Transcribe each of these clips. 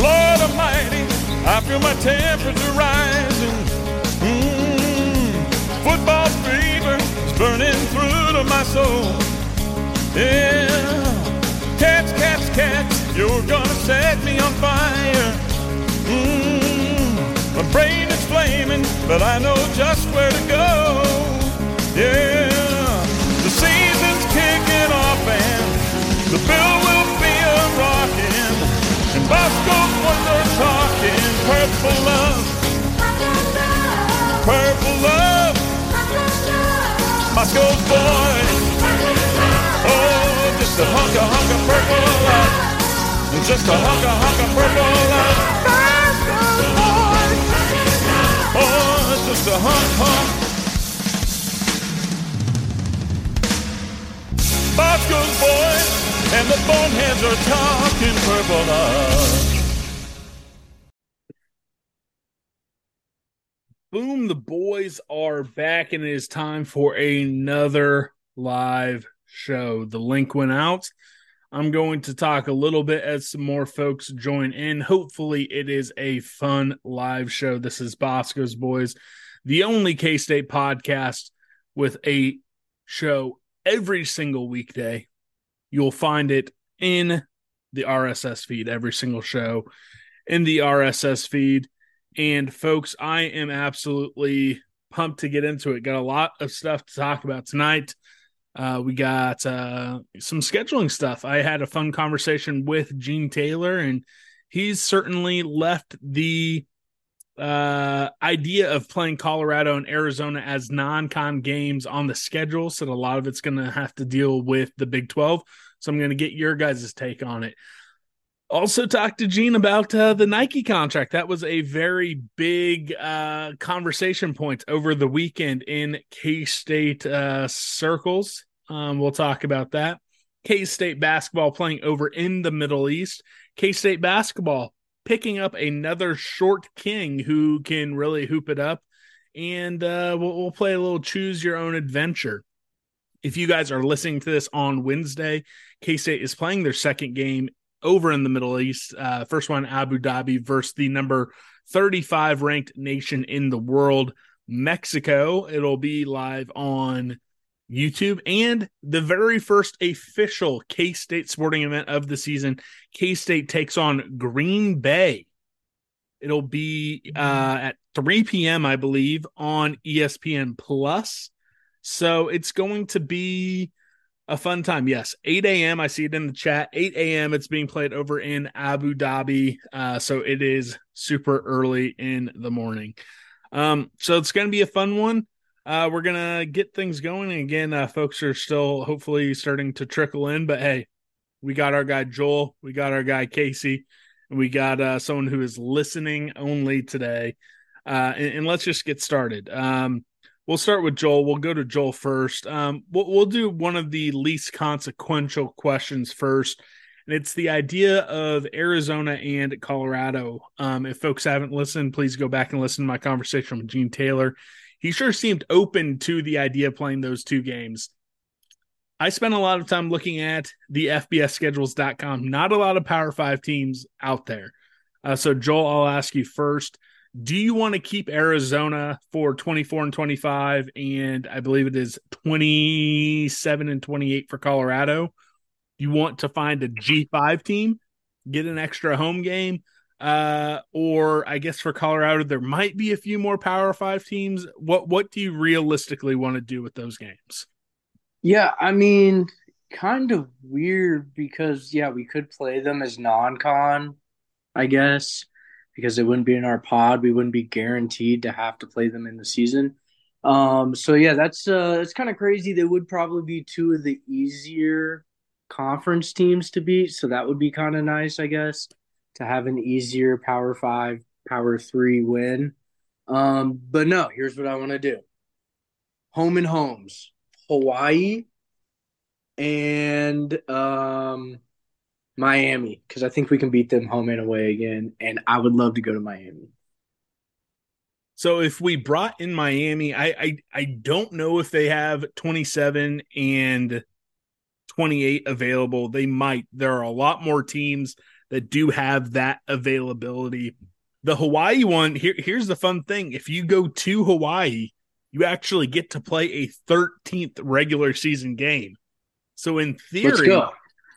Lord Almighty, I feel my temperature rising. Mm, football fever is burning through to my soul. Yeah, cats, cats, cats, you're gonna set me on fire. Mm, my brain is flaming, but I know just where to go. Yeah, the bill will be a rockin'. And Bosco's are talking purple love, purple love. Bosco's boys, oh, just a hunk of hunk of purple love, just a hunk of hunk of purple love. Boys, oh, just a hunk hunk. Bosco's boys and the boneheads are talking purple love. Boom, the boys are back, and it is time for another live show. The link went out. I'm going to talk a little bit as some more folks join in. Hopefully, it is a fun live show. This is Bosco's Boys, the only K State podcast with a show every single weekday. You'll find it in the RSS feed, every single show in the RSS feed. And folks, I am absolutely pumped to get into it. Got a lot of stuff to talk about tonight. Uh, we got uh, some scheduling stuff. I had a fun conversation with Gene Taylor, and he's certainly left the uh, idea of playing Colorado and Arizona as non-con games on the schedule, so a lot of it's going to have to deal with the Big Twelve. So I'm going to get your guys' take on it. Also, talked to Gene about uh, the Nike contract. That was a very big uh, conversation point over the weekend in K State uh, circles. Um, we'll talk about that. K State basketball playing over in the Middle East. K State basketball picking up another short king who can really hoop it up. And uh, we'll, we'll play a little choose your own adventure. If you guys are listening to this on Wednesday, K State is playing their second game over in the Middle East. Uh, first one, Abu Dhabi versus the number 35 ranked nation in the world, Mexico. It'll be live on YouTube and the very first official K State sporting event of the season. K State takes on Green Bay. It'll be uh, at 3 p.m., I believe, on ESPN Plus. So it's going to be a fun time. Yes, 8 a.m. I see it in the chat. 8 a.m. It's being played over in Abu Dhabi. Uh, so it is super early in the morning. Um, so it's going to be a fun one. Uh, we're to get things going. Again, uh, folks are still hopefully starting to trickle in, but hey, we got our guy Joel, we got our guy Casey, and we got uh, someone who is listening only today. Uh, and, and let's just get started. Um, We'll start with Joel. We'll go to Joel first. Um, we'll, we'll do one of the least consequential questions first, and it's the idea of Arizona and Colorado. Um, if folks haven't listened, please go back and listen to my conversation with Gene Taylor. He sure seemed open to the idea of playing those two games. I spent a lot of time looking at the FBSschedules.com. Not a lot of Power Five teams out there. Uh, so, Joel, I'll ask you first. Do you want to keep Arizona for 24 and 25 and I believe it is 27 and 28 for Colorado? You want to find a G5 team, get an extra home game? Uh, or I guess for Colorado, there might be a few more Power Five teams. What what do you realistically want to do with those games? Yeah, I mean, kind of weird because yeah, we could play them as non-con, I guess because it wouldn't be in our pod. We wouldn't be guaranteed to have to play them in the season. Um, so yeah, that's uh, it's kind of crazy. They would probably be two of the easier conference teams to beat, so that would be kind of nice, I guess, to have an easier Power Five, Power Three win. Um, but no, here's what I want to do: home and homes, Hawaii, and um, Miami, because I think we can beat them home and away again, and I would love to go to Miami. So if we brought in Miami, I I, I don't know if they have 27 and 28 available. They might. There are a lot more teams that do have that availability. The Hawaii one, here, here's the fun thing. If you go to Hawaii, you actually get to play a 13th regular season game. So in theory,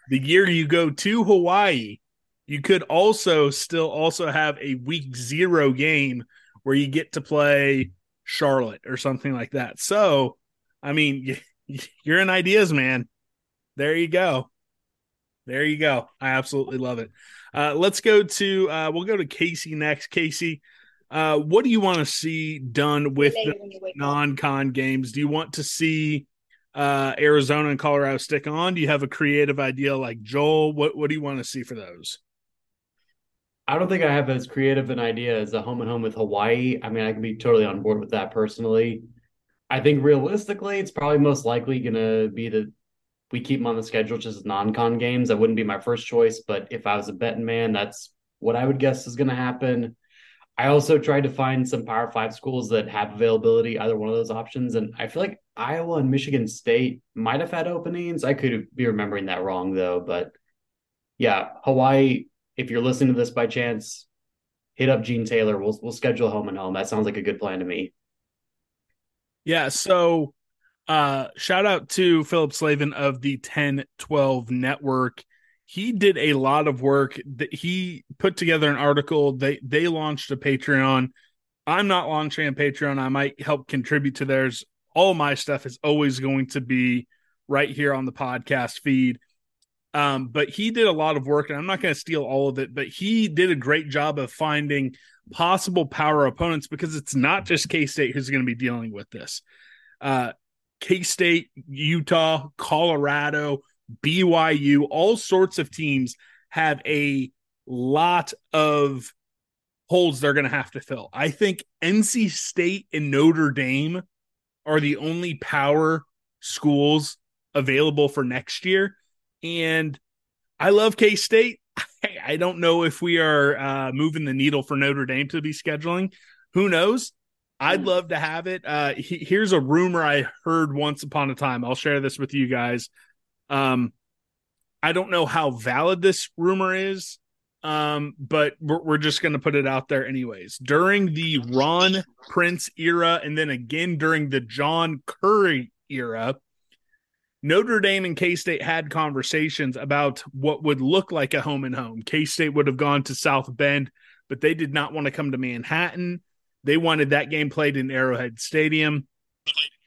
the year you go to Hawaii, you could also still also have a week zero game where you get to play Charlotte or something like that. So, I mean, you're in ideas, man. There you go. There you go. I absolutely love it. Uh, let's go to uh, we'll go to Casey next. Casey, uh, what do you want to see done with the non-con games? Do you want to see uh, Arizona and Colorado stick on? Do you have a creative idea like Joel? What What do you want to see for those? I don't think I have as creative an idea as a home and home with Hawaii. I mean, I can be totally on board with that personally. I think realistically, it's probably most likely going to be that we keep them on the schedule just as non-con games. That wouldn't be my first choice, but if I was a betting man, that's what I would guess is going to happen. I also tried to find some Power Five schools that have availability, either one of those options, and I feel like Iowa and Michigan State might have had openings. I could be remembering that wrong though, but yeah, Hawaii if you're listening to this by chance, hit up Gene Taylor. We'll we'll schedule home and home. That sounds like a good plan to me. Yeah. So uh shout out to Philip Slavin of the 1012 network. He did a lot of work that he put together an article. They they launched a Patreon. I'm not launching a Patreon. I might help contribute to theirs. All my stuff is always going to be right here on the podcast feed. Um, but he did a lot of work, and I'm not going to steal all of it, but he did a great job of finding possible power opponents because it's not just K State who's going to be dealing with this. Uh, K State, Utah, Colorado, BYU, all sorts of teams have a lot of holes they're going to have to fill. I think NC State and Notre Dame are the only power schools available for next year. And I love K State. I don't know if we are uh, moving the needle for Notre Dame to be scheduling. Who knows? I'd love to have it. Uh, he, here's a rumor I heard once upon a time. I'll share this with you guys. Um, I don't know how valid this rumor is, um, but we're, we're just going to put it out there anyways. During the Ron Prince era, and then again during the John Currie era, Notre Dame and K State had conversations about what would look like a home and home. K State would have gone to South Bend, but they did not want to come to Manhattan. They wanted that game played in Arrowhead Stadium.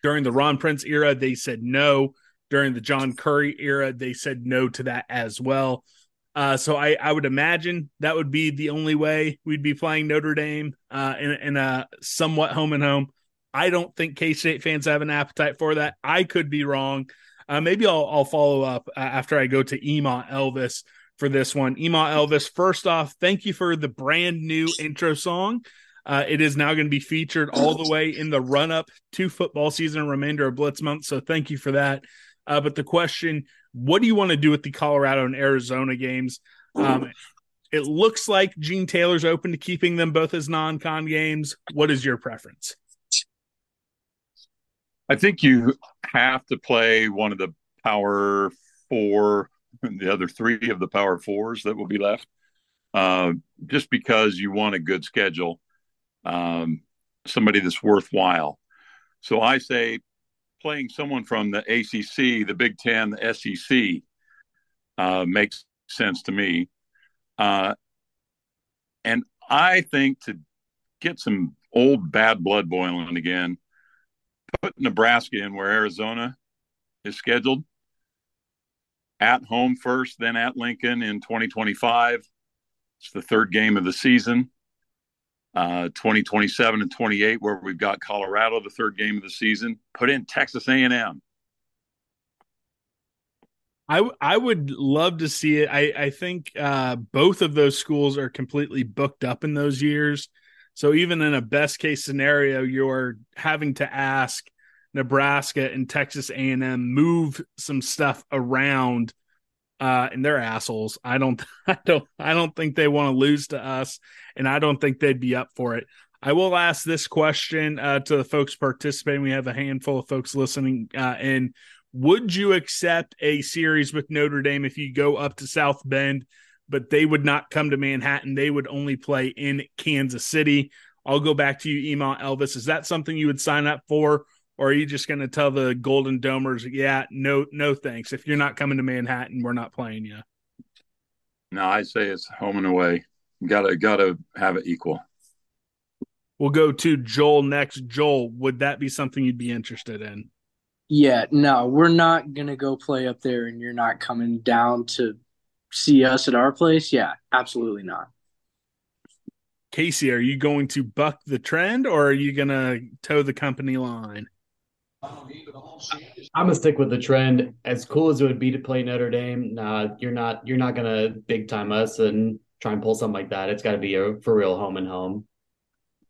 During the Ron Prince era, they said no. During the John Currie era, they said no to that as well. Uh, so I, I would imagine that would be the only way we'd be playing Notre Dame uh, in, in a somewhat home and home. I don't think K State fans have an appetite for that. I could be wrong. Uh, maybe I'll I'll follow up uh, after I go to Ema Elvis for this one. Ema Elvis, first off, thank you for the brand new intro song. Uh, it is now going to be featured all the way in the run up to football season remainder of Blitz month. So thank you for that. Uh, but the question, what do you want to do with the Colorado and Arizona games? Um, it looks like Gene Taylor's open to keeping them both as non con games. What is your preference? I think you have to play one of the power four, the other three of the power fours that will be left, uh, just because you want a good schedule, um, somebody that's worthwhile. So I say playing someone from the ACC, the Big Ten, the SEC uh, makes sense to me. Uh, and I think to get some old bad blood boiling again, put Nebraska in where Arizona is scheduled at home first, then at Lincoln in 2025. It's the third game of the season. Uh, 2027 and 28, where we've got Colorado, the third game of the season. Put in Texas A&M. I I would love to see it. I I think uh, both of those schools are completely booked up in those years. So even in a best case scenario, you're having to ask Nebraska and Texas A&M move some stuff around uh, and they're assholes. I don't, I don't, I don't think they want to lose to us, and I don't think they'd be up for it. I will ask this question uh, to the folks participating. We have a handful of folks listening, uh, and would you accept a series with Notre Dame if you go up to South Bend, but they would not come to Manhattan? They would only play in Kansas City. I'll go back to you, email Elvis. Is that something you would sign up for? Or are you just going to tell the Golden Domers, yeah, no, no, thanks. If you're not coming to Manhattan, we're not playing you. No, I say it's home and away. Gotta, gotta have it equal. We'll go to Joel next. Joel, would that be something you'd be interested in? Yeah, no, we're not gonna go play up there, and you're not coming down to see us at our place. Yeah, absolutely not. Casey, are you going to buck the trend, or are you gonna toe the company line? I'm gonna stick with the trend. As cool as it would be to play Notre Dame, nah, you're not you're not gonna big time us and try and pull something like that. It's got to be a for real home and home.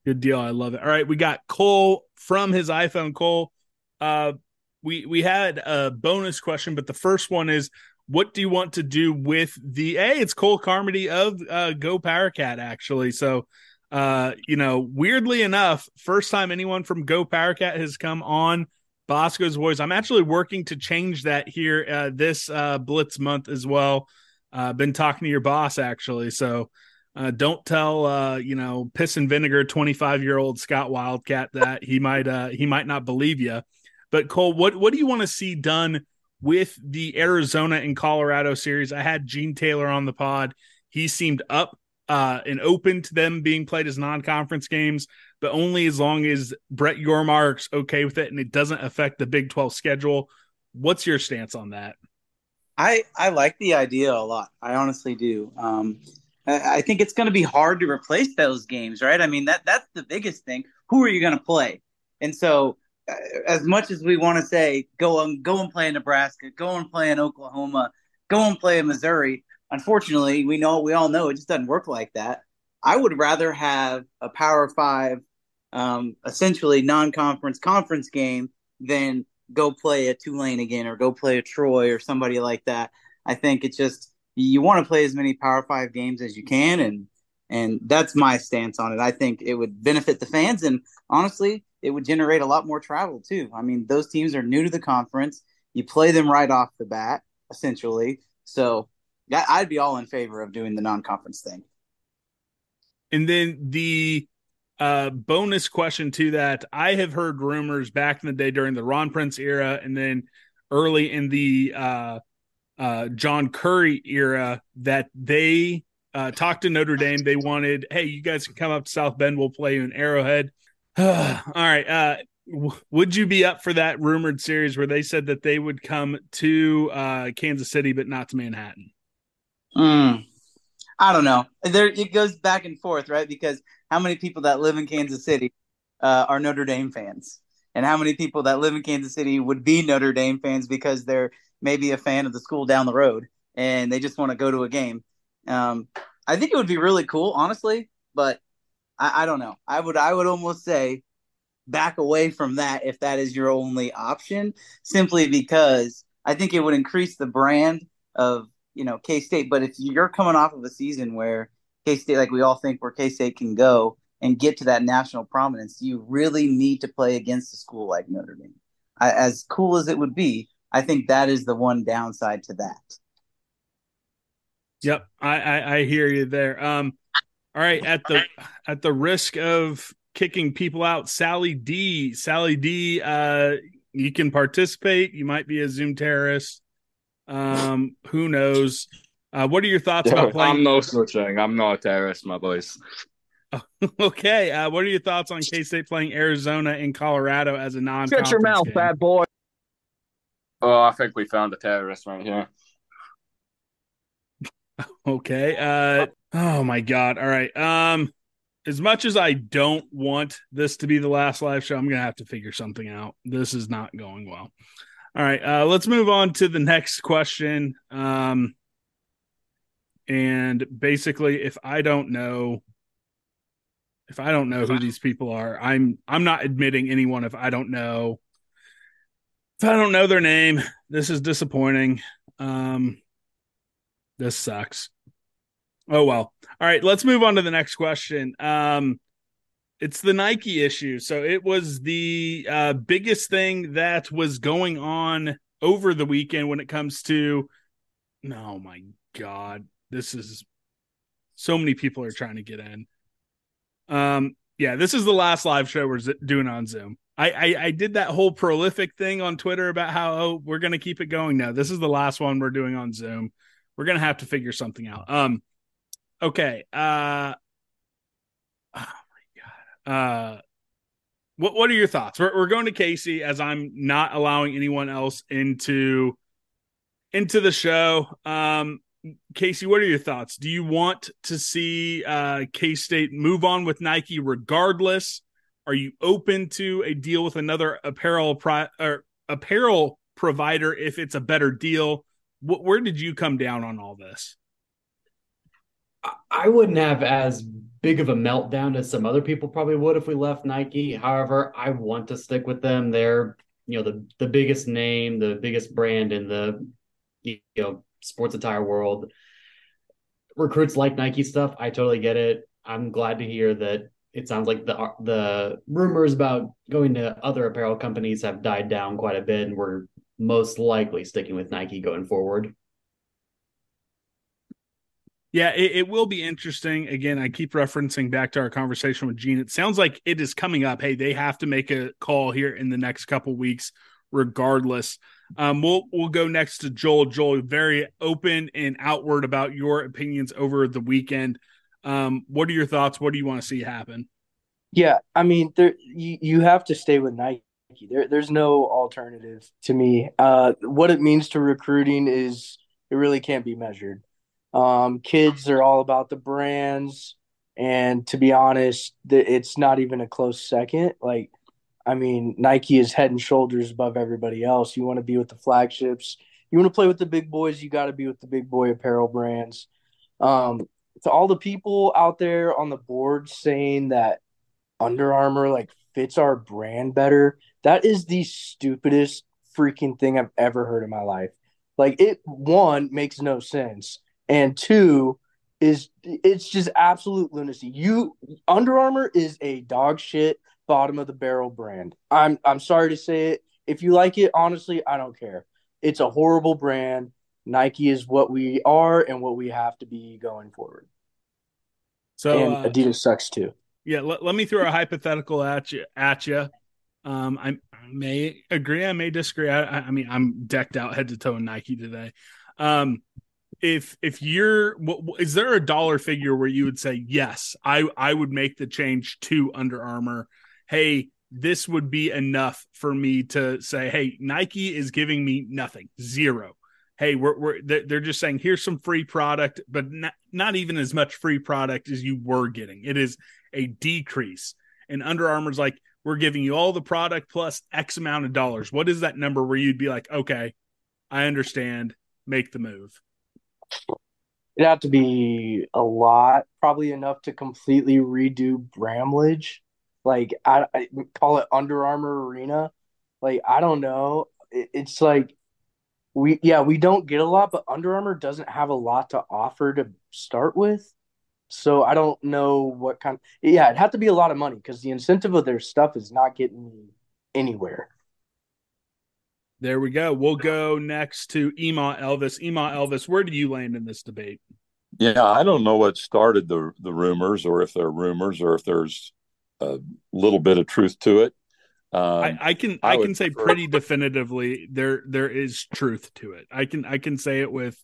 Good deal. I love it. All right, we got Cole from his iPhone. Cole, uh, we we had a bonus question, but the first one is, what do you want to do with the? Hey, it's Cole Carmody of uh, Go Power Cat actually. So uh, you know, weirdly enough, first time anyone from Go Powercat has come on Bosco's Boys. I'm actually working to change that here uh, this uh, Blitz month as well. Uh, been talking to your boss actually, so uh, don't tell uh, you know piss and vinegar 25 year old Scott Wildcat that he might uh, he might not believe you. But Cole, what what do you want to see done with the Arizona and Colorado series? I had Gene Taylor on the pod. He seemed up uh, and open to them being played as non-conference games, but only as long as Brett Yormark's okay with it and it doesn't affect the Big 12 schedule. What's your stance on that? I I like the idea a lot. I honestly do. Um, I, I think it's going to be hard to replace those games, right? I mean that that's the biggest thing. Who are you going to play? And so, uh, as much as we want to say go and go and play in Nebraska, go and play in Oklahoma, go and play in Missouri, unfortunately, we know we all know it just doesn't work like that. I would rather have a Power Five, um, essentially non-conference conference game than go play a Tulane again or go play a Troy or somebody like that. I think it's just you want to play as many Power Five games as you can, and and that's my stance on it. I think it would benefit the fans, and honestly, it would generate a lot more travel too. I mean, those teams are new to the conference. You play them right off the bat, essentially. So I'd be all in favor of doing the non-conference thing. And then the uh, bonus question to that, I have heard rumors back in the day during the Ron Prince era, and then early in the uh, uh, John Currie era that they uh, talked to Notre Dame. They wanted, hey, you guys can come up to South Bend. We'll play you in Arrowhead. All right. Uh, w- would you be up for that rumored series where they said that they would come to uh, Kansas City but not to Manhattan? Mm, I don't know. There it goes back and forth, right? Because how many people that live in Kansas City uh, are Notre Dame fans, and how many people that live in Kansas City would be Notre Dame fans because they're maybe a fan of the school down the road and they just want to go to a game. Um, I think it would be really cool, honestly, but I, I don't know. I would I would almost say back away from that if that is your only option, simply because I think it would increase the brand of you know K State. But if you're coming off of a season where K State, like we all think, where K State can go and get to that national prominence, you really need to play against a school like Notre Dame. I, as cool as it would be, I think that is the one downside to that. Yep, I, I, I hear you there. Um, all right, at the at the risk of kicking people out, Sally D, Sally D, uh, you can participate. You might be a Zoom terrorist. Um, who knows? Uh, what are your thoughts about playing? I'm no such thing. I'm not a terrorist, my boys. okay. Uh, what are your thoughts on K State playing Arizona and Colorado as a non? Shut your mouth, game? bad boy. Oh, I think we found a terrorist right here. okay. Uh. Oh my God. All right. Um. as much as I don't want this to be the last live show, I'm gonna have to figure something out. This is not going well. All right, uh, let's move on to the next question. Um, and basically, if I don't know, if I don't know who these people are, I'm I'm not admitting anyone if I don't know. If I don't know their name, this is disappointing. Um, this sucks. Oh well. All right, let's move on to the next question. Um, it's the Nike issue. So it was the uh, biggest thing that was going on over the weekend when it comes to. Oh my god, this is so many people are trying to get in. Um, yeah, this is the last live show we're doing on Zoom. I, I, I did that whole prolific thing on Twitter about how oh we're gonna keep it going. now. this is the last one we're doing on Zoom. We're gonna have to figure something out. Um, okay. Uh. Uh, what what are your thoughts? We're we're going to Casey as I'm not allowing anyone else into into the show. Um, Casey, what are your thoughts? Do you want to see uh, K State move on with Nike regardless? Are you open to a deal with another apparel pro- or apparel provider if it's a better deal? What, where did you come down on all this? I wouldn't have as big of a meltdown as some other people probably would if we left Nike. However, I want to stick with them. They're you know the the biggest name, the biggest brand in the you know sports attire world. Recruits like Nike stuff. I totally get it. I'm glad to hear that it sounds like the the rumors about going to other apparel companies have died down quite a bit, and we're most likely sticking with Nike going forward. Yeah, it, it, will be interesting. Again, I keep referencing back to our conversation with Gene. It sounds like it is coming up. Hey, they have to make a call here in the next couple weeks, regardless. Um, we'll we'll go next to Joel. Joel, very open and outward about your opinions over the weekend. Um, what are your thoughts? What do you want to see happen? Yeah, I mean, there you, you have to stay with Nike. There, there's no alternative to me. Uh, what it means to recruiting is it really can't be measured. Um, kids are all about the brands, and to be honest, it's not even a close second. Like I mean, Nike is head and shoulders above everybody else. You want to be with the flagships. You want to play with the big boys. You got to be with the big boy apparel brands. Um, to all the people out there on the board saying that Under Armour like fits our brand better, that is the stupidest freaking thing I've ever heard in my life. Like it, one makes no sense, and two is it's just absolute lunacy. You Under Armour is a dog shit bottom of the barrel brand. I'm I'm sorry to say it. If you like it, honestly, I don't care. It's a horrible brand. Nike is what we are and what we have to be going forward. So and uh, Adidas sucks too. Yeah, let, let me throw a hypothetical at you. At you, um, I, I may agree. I may disagree. I, I mean, I'm decked out head to toe in Nike today. Um, if if you're is there a dollar figure where you would say yes i i would make the change to under armour hey, this would be enough for me to say, hey, Nike is giving me nothing, zero. Hey, we're, we're they're just saying here's some free product, but not, not even as much free product as you were getting. It is a decrease. And Under Armour's like, we're giving you all the product plus X amount of dollars. What is that number where you'd be like, okay, I understand, make the move? It'd have to be a lot, probably enough to completely redo Bramlage like I, I call it Under Armour Arena. Like I don't know. It, it's like we yeah we don't get a lot, but Under Armour doesn't have a lot to offer to start with. So I don't know what kind. Yeah, it'd have to be a lot of money because the incentive of their stuff is not getting me anywhere. There we go. We'll go next to Ema Elvis. Ema Elvis, where do you land in this debate? Yeah, I don't know what started the the rumors, or if they're rumors, or if there's a little bit of truth to it. Um, I, I, can I, I can say prefer... pretty definitively there there is truth to it. I can I can say it with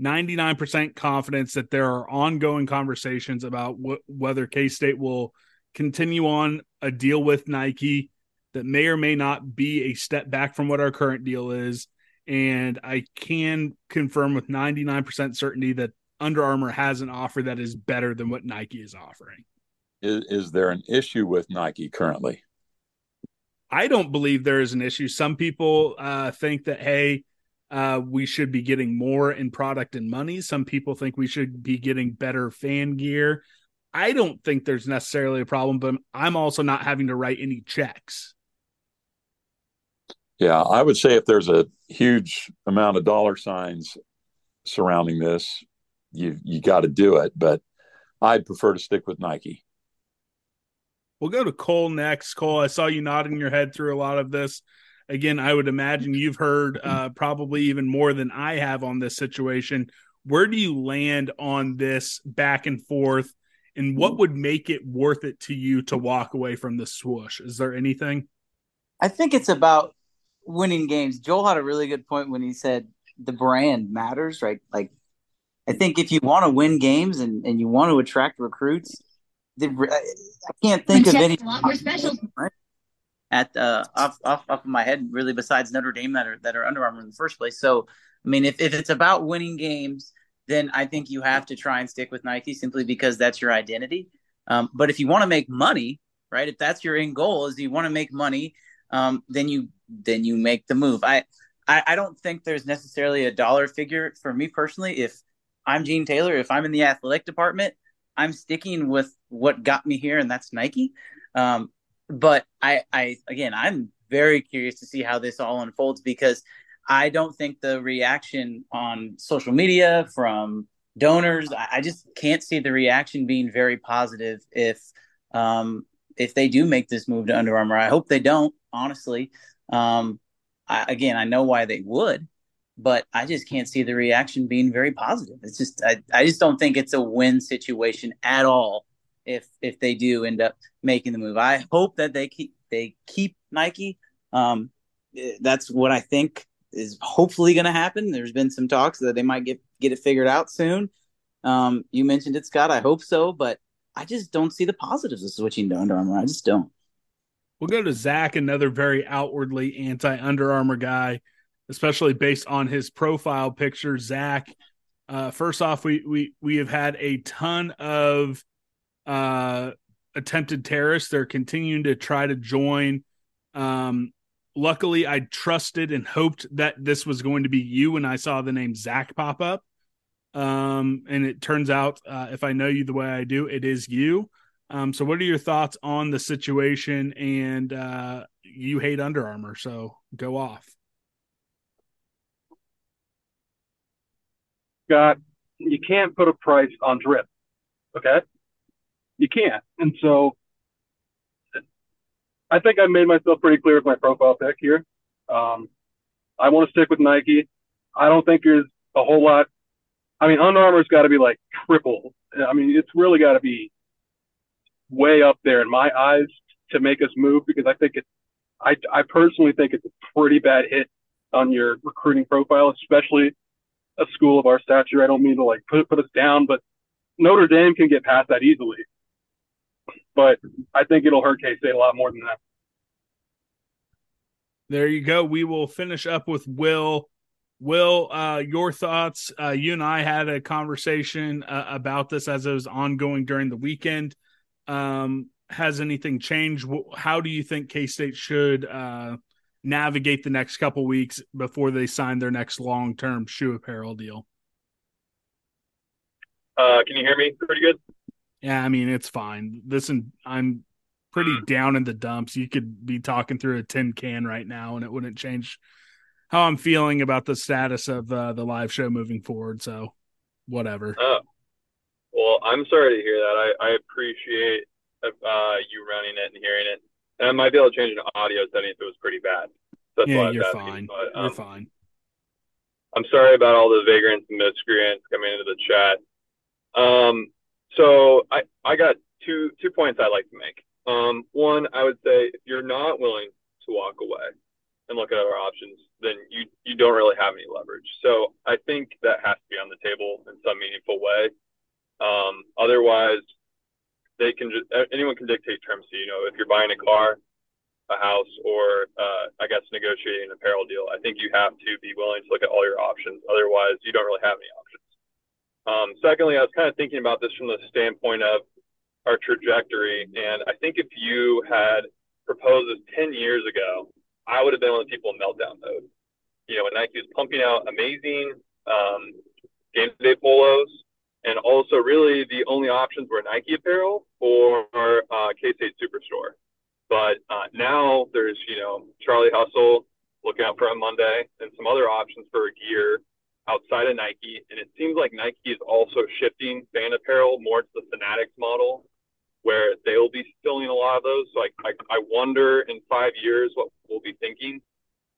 99% confidence that there are ongoing conversations about wh- whether K State will continue on a deal with Nike that may or may not be a step back from what our current deal is. And I can confirm with 99% certainty that Under Armour has an offer that is better than what Nike is offering. is, is there an issue with Nike currently? I don't believe there is an issue. Some people uh, think that, hey, uh, we should be getting more in product and money. Some people think we should be getting better fan gear. I don't think there's necessarily a problem, but I'm also not having to write any checks. Yeah, I would say if there's a huge amount of dollar signs surrounding this, you you got to do it. But I'd prefer to stick with Nike. We'll go to Cole next. Cole, I saw you nodding your head through a lot of this. Again, I would imagine you've heard uh, probably even more than I have on this situation. Where do you land on this back and forth? And what would make it worth it to you to walk away from the swoosh? Is there anything? I think it's about winning games. Joel had a really good point when he said the brand matters, right? Like, I think if you want to win games and, and you want to attract recruits, the, I can't think of any more at uh, off, off off of my head really besides Notre Dame that are that are Under Armour in the first place. So I mean, if if it's about winning games, then I think you have to try and stick with Nike simply because that's your identity. Um, but if you want to make money, right? If that's your end goal is you want to make money, um, then you then you make the move. I, I I don't think there's necessarily a dollar figure for me personally. If I'm Gene Taylor, if I'm in the athletic department, I'm sticking with what got me here, and that's Nike. Um, but I, I again, I'm very curious to see how this all unfolds because I don't think the reaction on social media from donors, I, I just can't see the reaction being very positive if um, if they do make this move to Under Armour. I hope they don't, honestly. Um, I, again, I know why they would, but I just can't see the reaction being very positive. It's just I, I just don't think it's a win situation at all if if they do end up making the move. I hope that they keep they keep Nike. Um, that's what I think is hopefully going to happen. There's been some talks that they might get get it figured out soon. Um, you mentioned it, Scott. I hope so, but I just don't see the positives of switching to Under Armour. I just don't. We'll go to Zach, another very outwardly anti Under Armour guy, especially based on his profile picture. Zach, uh, first off, we we we have had a ton of uh, attempted terrorists. They're continuing to try to join. Um, luckily, I trusted and hoped that this was going to be you when I saw the name Zach pop up. Um, and it turns out, uh, if I know you the way I do, it is you. Um, so, what are your thoughts on the situation? And uh, you hate Under Armour, so go off. Scott, you can't put a price on drip. Okay you can't. And so I think I made myself pretty clear with my profile pic here. Um, I want to stick with Nike. I don't think there's a whole lot. I mean, Under Armour's got to be like triple. I mean, it's really got to be way up there in my eyes to make us move because I think it. I I personally think it's a pretty bad hit on your recruiting profile, especially a school of our stature. I don't mean to like put put us down, but Notre Dame can get past that easily but I think it'll hurt K State a lot more than that. There you go. We will finish up with Will. Will, uh, your thoughts? Uh, you and I had a conversation uh, about this as it was ongoing during the weekend. Um, has anything changed? How do you think K State should uh, navigate the next couple weeks before they sign their next long term shoe apparel deal? Uh, can you hear me pretty good? Yeah, I mean it's fine. Listen, I'm pretty down in the dumps. You could be talking through a tin can right now, and it wouldn't change how I'm feeling about the status of uh, the live show moving forward. So, whatever. Oh, well, I'm sorry to hear that. I, I appreciate uh, you running it and hearing it, and I might be able to change an audio setting if it was pretty bad. That's yeah, you're fine. But, um, you're fine. I'm sorry about all the vagrants and miscreants coming into the chat. Um, so I, I got two two points I'd like to make. Um, one, I would say if you're not willing to walk away and look at other options, then you you don't really have any leverage. So I think that has to be on the table in some meaningful way. Um, otherwise, they can just anyone can dictate terms to you. know if you're buying a car, a house, or uh, I guess negotiating an apparel deal. I think you have to be willing to look at all your options. Otherwise, you don't really have any options. Um, secondly, I was kind of thinking about this from the standpoint of our trajectory. And I think if you had proposed this 10 years ago, I would have been one of the people in meltdown mode. You know, when Nike was pumping out amazing um, game day polos, and also really the only options were Nike apparel or uh, K State Superstore. But uh, now there's, you know, Charlie Hustle looking out for on Monday and some other options for gear outside of Nike. And it seems like Nike is also shifting fan apparel more to the Fanatics model where they'll be filling a lot of those. So I, I, I wonder in five years what we'll be thinking.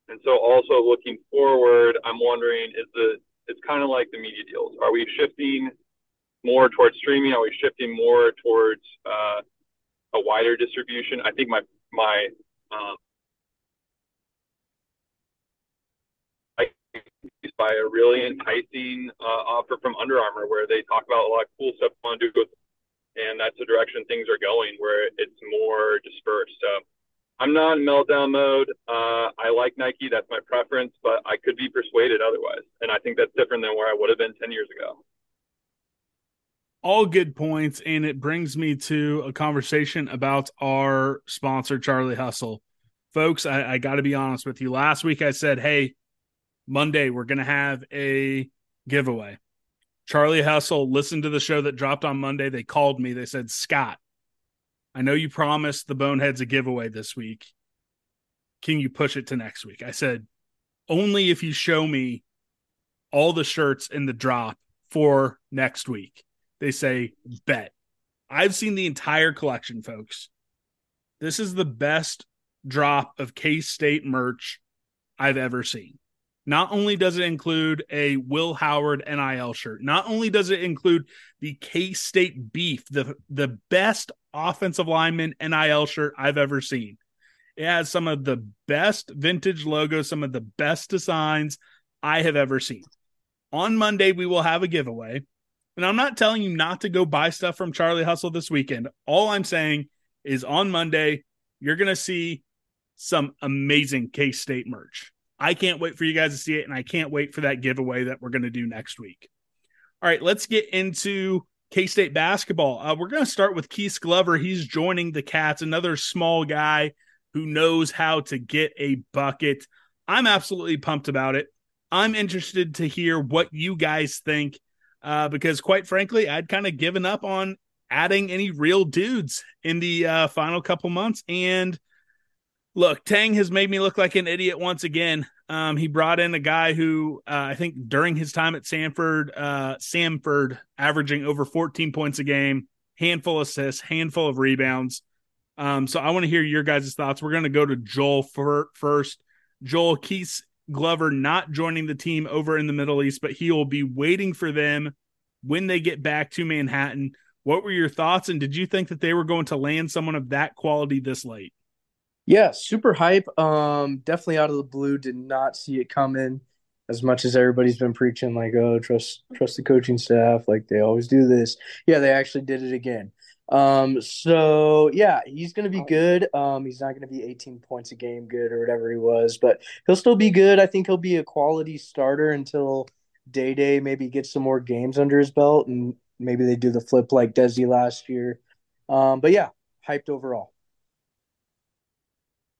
And so also looking forward, I'm wondering is the it's kind of like the media deals. Are we shifting more towards streaming? Are we shifting more towards uh, a wider distribution? I think my my um, by a really enticing uh, offer from Under Armour where they talk about a lot of cool stuff they want to do with that's the direction things are going where it's more dispersed. So I'm not in meltdown mode. Uh, I like Nike. That's my preference, but I could be persuaded otherwise. And I think that's different than where I would have been 10 years ago. All good points. And it brings me to a conversation about our sponsor, Charlie Hustle. Folks, I, I got to be honest with you. Last week I said, hey, Monday, we're going to have a giveaway. Charlie Hustle listened to the show that dropped on Monday. They called me. They said, Scott, I know you promised the Boneheads a giveaway this week. Can you push it to next week? I said, only if you show me all the shirts in the drop for next week. They say, bet. I've seen the entire collection, folks. This is the best drop of K State merch I've ever seen. Not only does it include a Will Howard NIL shirt, not only does it include the K State Beef, the, the best offensive lineman NIL shirt I've ever seen. It has some of the best vintage logos, some of the best designs I have ever seen. On Monday, we will have a giveaway. And I'm not telling you not to go buy stuff from Charlie Hustle this weekend. All I'm saying is on Monday, you're going to see some amazing K State merch. I can't wait for you guys to see it, and I can't wait for that giveaway that we're going to do next week. All right, let's get into K State basketball. Uh, we're going to start with Keith Glover. He's joining the Cats, another small guy who knows how to get a bucket. I'm absolutely pumped about it. I'm interested to hear what you guys think uh, because, quite frankly, I'd kind of given up on adding any real dudes in the uh, final couple months. And look, Tang has made me look like an idiot once again. Um, he brought in a guy who uh, I think during his time at Sanford, uh, Samford, averaging over 14 points a game, handful of assists, handful of rebounds. Um, so I want to hear your guys' thoughts. We're going to go to Joel for, first. Joel Keith Glover not joining the team over in the Middle East, but he will be waiting for them when they get back to Manhattan. What were your thoughts, and did you think that they were going to land someone of that quality this late? Yeah, super hype. Um, definitely out of the blue. Did not see it coming. As much as everybody's been preaching, like, oh, trust trust the coaching staff, like they always do this. Yeah, they actually did it again. Um, so yeah, he's gonna be good. Um, he's not gonna be 18 points a game good or whatever he was, but he'll still be good. I think he'll be a quality starter until Dai Dai maybe gets some more games under his belt, and maybe they do the flip like Desi last year. Um, but yeah, hyped overall.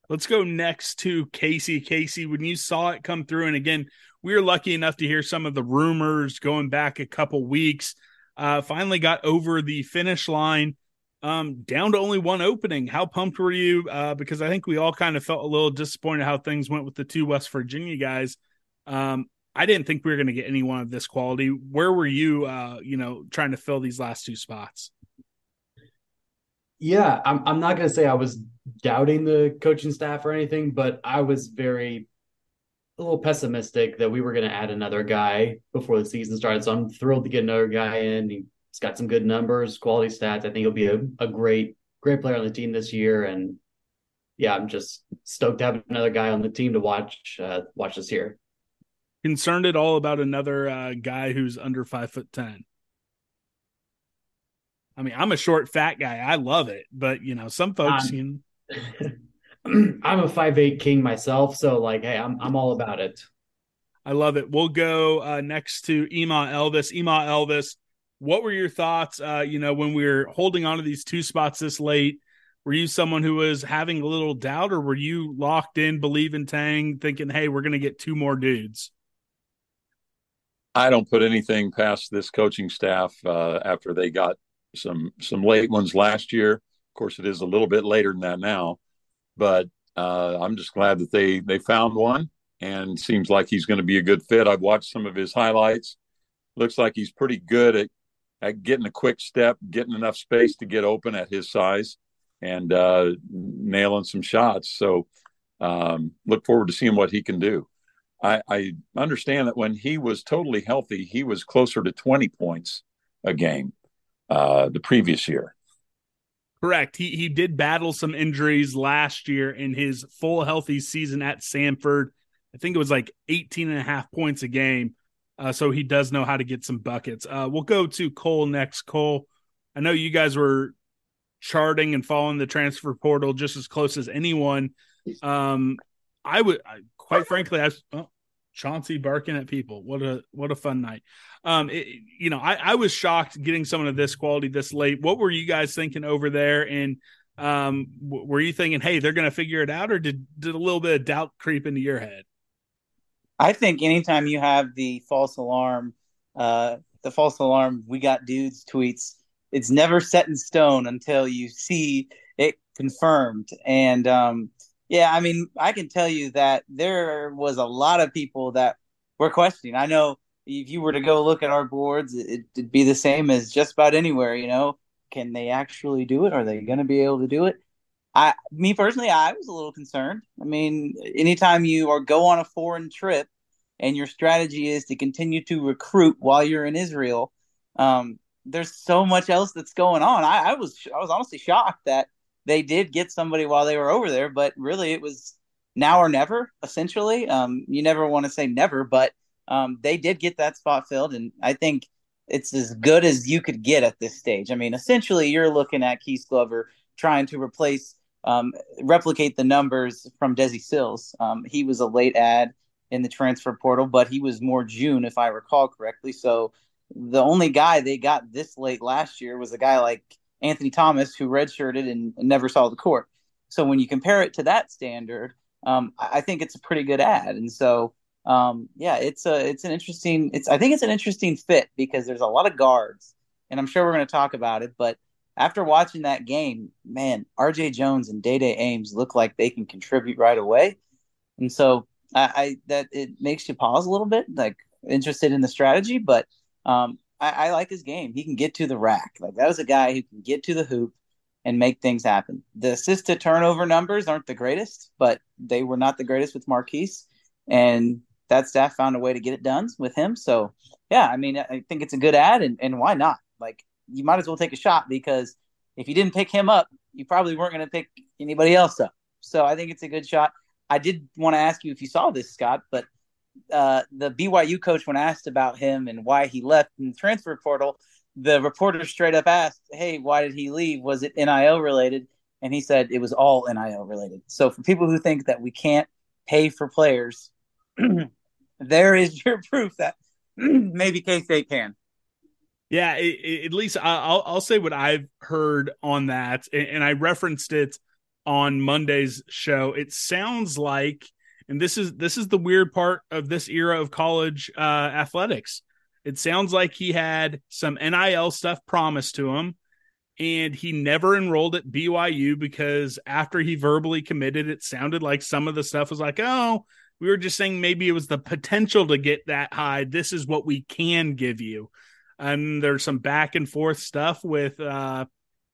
Let's go next to Casey. Casey, when you saw it come through, and again, we were lucky enough to hear some of the rumors going back a couple weeks. Uh, finally got over the finish line, um, down to only one opening. How pumped were you? Uh, because I think we all kind of felt a little disappointed how things went with the two West Virginia guys. Um, I didn't think we were going to get anyone of this quality. Where were you, uh, you know, trying to fill these last two spots? Yeah, I'm I'm not gonna say I was doubting the coaching staff or anything, but I was very a little pessimistic that we were gonna add another guy before the season started. So I'm thrilled to get another guy in. He's got some good numbers, quality stats. I think he'll be a, a great, great player on the team this year. And yeah, I'm just stoked to have another guy on the team to watch uh, watch this year. Concerned at all about another uh, guy who's under five foot ten? I mean, I'm a short, fat guy. I love it, but you know, some folks, um, you know. I'm a five eight king myself, so like, hey, I'm I'm all about it. I love it. We'll go uh, next to Ema Elvis. Ema Elvis what were your thoughts? Uh, you know, when we were holding on to these two spots this late, were you someone who was having a little doubt, or were you locked in, believing Tang, thinking, "Hey, we're going to get two more dudes"? I don't put anything past this coaching staff uh, after they got some some late ones last year. Of course, it is a little bit later than that now, but uh, I'm just glad that they they found one and seems like he's going to be a good fit. I've watched some of his highlights. Looks like he's pretty good at at getting a quick step, getting enough space to get open at his size, and uh, nailing some shots. So um, look forward to seeing what he can do. I, I understand that when he was totally healthy, he was closer to 20 points a game uh, the previous year. Correct. He he did battle some injuries last year in his full healthy season at Samford. I think it was like 18 and a half points a game. Uh, so he does know how to get some buckets. Uh, we'll go to Cole next. Cole, I know you guys were charting and following the transfer portal just as close as anyone. Um, I would, I, quite frankly, I, oh, Chauncey barking at people. What a what a fun night. Um, it, you know, I, I was shocked getting someone of this quality this late. What were you guys thinking over there? And um, w- were you thinking, hey, they're going to figure it out, or did did a little bit of doubt creep into your head? I think anytime you have the false alarm, uh, the false alarm, we got dudes tweets. It's never set in stone until you see it confirmed. And um, yeah, I mean, I can tell you that there was a lot of people that were questioning. I know if you were to go look at our boards, it, would be the same as just about anywhere. You know, can they actually do it? Are they going to be able to do it? I, me personally, I was a little concerned. I mean, anytime you or go on a foreign trip and your strategy is to continue to recruit while you're in Israel, um, there's so much else that's going on. I, I was I was honestly shocked that they did get somebody while they were over there, but really it was now or never, essentially. Um, you never want to say never, but um, they did get that spot filled, and I think it's as good as you could get at this stage. I mean, essentially, you're looking at Keith Glover trying to replace, um, replicate the numbers from Desi Sills. Um, he was a late ad in the transfer portal, but he was more June, if I recall correctly. So the only guy they got this late last year was a guy like Anthony Thomas, who redshirted and, never saw the court. So when you compare it to that standard, um, I think it's a pretty good ad. And so, um, yeah, it's a it's an interesting. It's I think it's an interesting fit because there's a lot of guards, and I'm sure we're going to talk about it. But after watching that game, man, R.J. Jones and Dai Dai Ames look like they can contribute right away, and so I, I that it makes you pause a little bit, like interested in the strategy. But um, I, I like his game. He can get to the rack. Like that was a guy who can get to the hoop and make things happen. The assist to turnover numbers aren't the greatest, but they were not the greatest with Markquis. And that staff found a way to get it done with him. So yeah, I mean, I think it's a good ad and, and why not? Like you might as well take a shot because if you didn't pick him up, you probably weren't going to pick anybody else up. So I think it's a good shot. I did want to ask you if you saw this, Scott, but uh, the BYU coach, when asked about him and why he left in the transfer portal, the reporter straight up asked, "Hey, why did he leave? Was it NIL related?" And he said it was all NIL related. So for people who think that we can't pay for players, there is your proof that maybe K State can. Yeah, it, it, at least I'll I'll say what I've heard on that, and, and I referenced it on Monday's show. It sounds like and this is this is the weird part of this era of college uh, athletics. It sounds like he had some NIL stuff promised to him, and he never enrolled at BYU because after he verbally committed, it sounded like some of the stuff was like, "Oh, we were just saying maybe it was the potential to get that high. This is what we can give you." And there's some back and forth stuff with uh,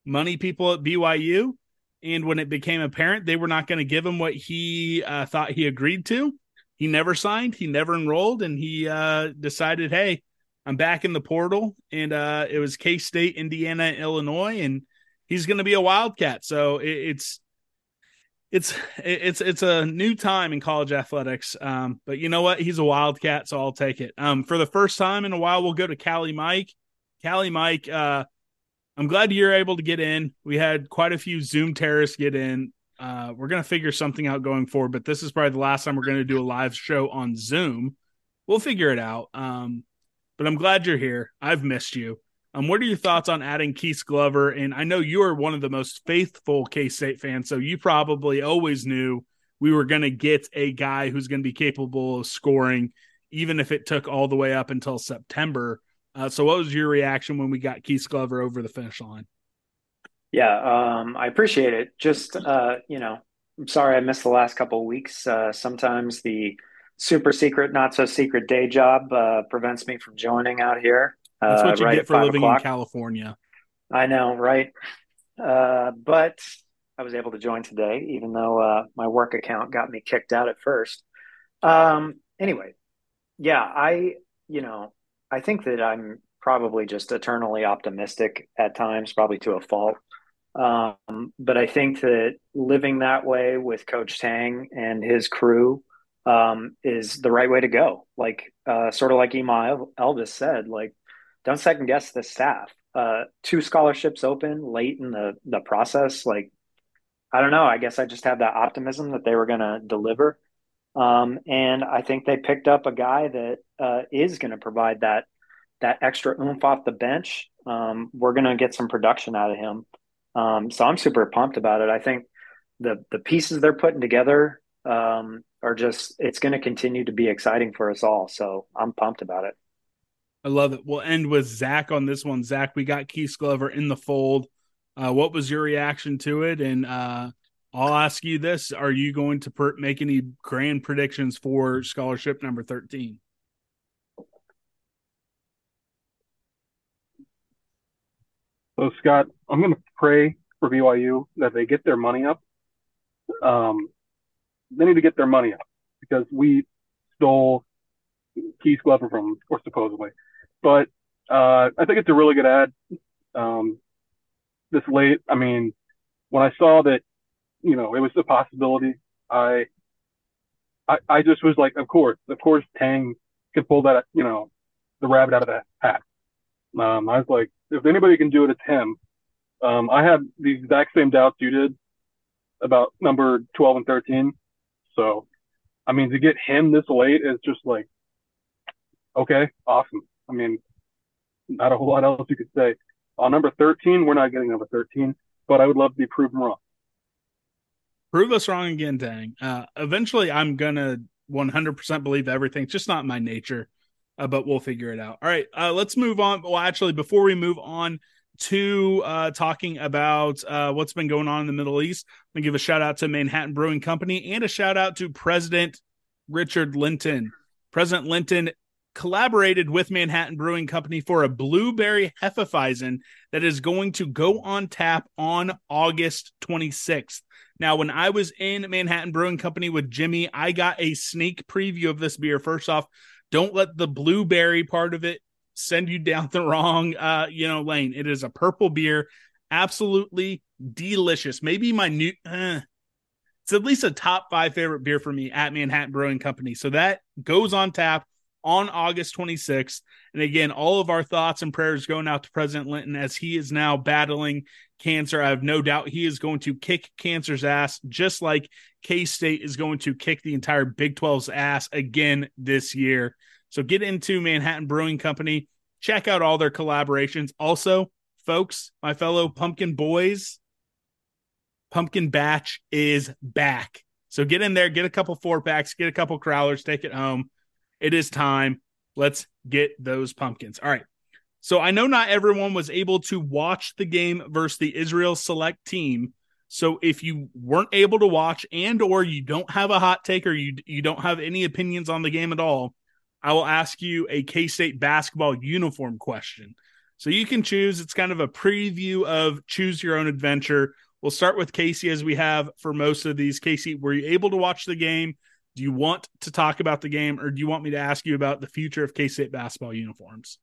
money people at BYU and when it became apparent they were not going to give him what he uh, thought he agreed to, he never signed, he never enrolled, and he uh, decided, hey, I'm back in the portal. And uh, it was K State, Indiana, Illinois, and he's going to be a Wildcat. So it, it's it's it's it's a new time in college athletics. Um, but you know what? He's a Wildcat, so I'll take it. Um, for the first time in a while, we'll go to Cali Mike. Cali Mike, uh, I'm glad you're able to get in. We had quite a few Zoom terrorists get in. Uh, we're going to figure something out going forward, but this is probably the last time we're going to do a live show on Zoom. We'll figure it out. Um, but I'm glad you're here. I've missed you. Um, what are your thoughts on adding Keith Glover? And I know you are one of the most faithful K State fans, so you probably always knew we were going to get a guy who's going to be capable of scoring, even if it took all the way up until September. Uh, so, what was your reaction when we got Keith Glover over the finish line? Yeah, um, I appreciate it. Just uh, you know, I'm sorry I missed the last couple of weeks. Uh, sometimes the super secret, not so secret day job uh, prevents me from joining out here. That's what uh, you right get for living o'clock. in California. I know, right? Uh, but I was able to join today, even though uh, my work account got me kicked out at first. Um, anyway, yeah, I, you know, I think that I'm probably just eternally optimistic at times, probably to a fault. Um, but I think that living that way with Coach Tang and his crew um, is the right way to go. Like, uh, sort of like Ema Elvis said, like, don't second guess the staff. Uh, two scholarships open late in the the process. Like, I don't know. I guess I just have that optimism that they were going to deliver. Um, and I think they picked up a guy that uh, is going to provide that that extra oomph off the bench. Um, we're going to get some production out of him. Um, so I'm super pumped about it. I think the the pieces they're putting together um, are just it's going to continue to be exciting for us all. So I'm pumped about it. I love it. We'll end with Zach on this one. Zach, we got Keith Glover in the fold. Uh, what was your reaction to it? And uh, I'll ask you this: Are you going to per- make any grand predictions for scholarship number thirteen? So Scott, I'm going to pray for BYU that they get their money up. Um, they need to get their money up because we stole Keith Glover from, or supposedly. But uh, I think it's a really good ad. Um, this late, I mean, when I saw that, you know, it was a possibility, I, I, I just was like, of course, of course, Tang can pull that, you know, the rabbit out of the hat. Um, I was like, if anybody can do it, it's him. Um, I had the exact same doubts you did about number 12 and 13. So, I mean, to get him this late is just like, okay, awesome. I mean, not a whole lot else you could say. On number 13, we're not getting number 13, but I would love to be proven wrong. Prove us wrong again, Tang. Uh, eventually, I'm gonna 100% believe everything. It's just not my nature, uh, but we'll figure it out. All right, uh, let's move on. Well, actually, before we move on to uh, talking about uh, what's been going on in the Middle East, I'm gonna give a shout out to Manhattan Brewing Company and a shout out to President Richard Linton. President Linton collaborated with Manhattan Brewing Company for a blueberry Hefeweizen that is going to go on tap on August 26th. Now, when I was in Manhattan Brewing Company with Jimmy, I got a sneak preview of this beer. First off, don't let the blueberry part of it send you down the wrong uh, you know, lane. It is a purple beer, absolutely delicious. Maybe my new uh, it's at least a top 5 favorite beer for me at Manhattan Brewing Company. So that goes on tap on August 26th. And again, all of our thoughts and prayers going out to President Linton as he is now battling cancer. I have no doubt he is going to kick cancer's ass, just like K State is going to kick the entire Big 12's ass again this year. So get into Manhattan Brewing Company, check out all their collaborations. Also, folks, my fellow pumpkin boys, Pumpkin Batch is back. So get in there, get a couple four packs, get a couple crowlers, take it home. It is time. Let's get those pumpkins. All right. So I know not everyone was able to watch the game versus the Israel select team. So if you weren't able to watch and or you don't have a hot take or you you don't have any opinions on the game at all, I will ask you a K-State basketball uniform question. So you can choose. It's kind of a preview of choose your own adventure. We'll start with Casey as we have for most of these. Casey, were you able to watch the game? Do you want to talk about the game or do you want me to ask you about the future of K State basketball uniforms?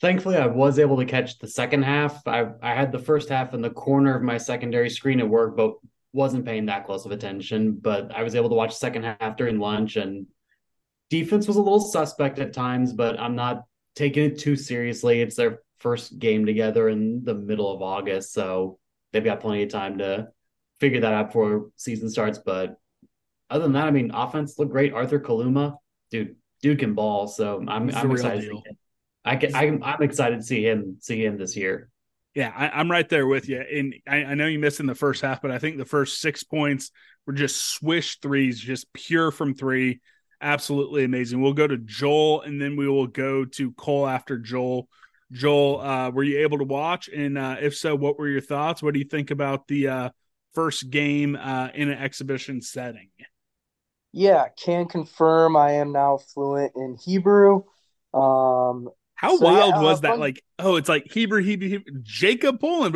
Thankfully, I was able to catch the second half. I, I had the first half in the corner of my secondary screen at work, but wasn't paying that close of attention. But I was able to watch the second half during lunch, and defense was a little suspect at times, but I'm not taking it too seriously. It's their first game together in the middle of August, so they've got plenty of time to figure that out before season starts. But other than that, I mean, offense looked great. Arthur Kaluma, dude, dude can ball. So I'm, I'm excited. Deal. I can, I'm, I'm excited to see him see him this year. Yeah, I, am right there with you. And I, I, know you missed in the first half, but I think the first six points were just swish threes, just pure from three. Absolutely amazing. We'll go to Joel and then we will go to Cole after Joel. Joel, uh, were you able to watch? And uh, if so, what were your thoughts? What do you think about the uh, first game uh, in an exhibition setting? Yeah, can confirm I am now fluent in Hebrew. Um, How so, wild yeah, was that? Fun. Like, oh, it's like Hebrew, Hebrew, Hebrew Jacob Pullen,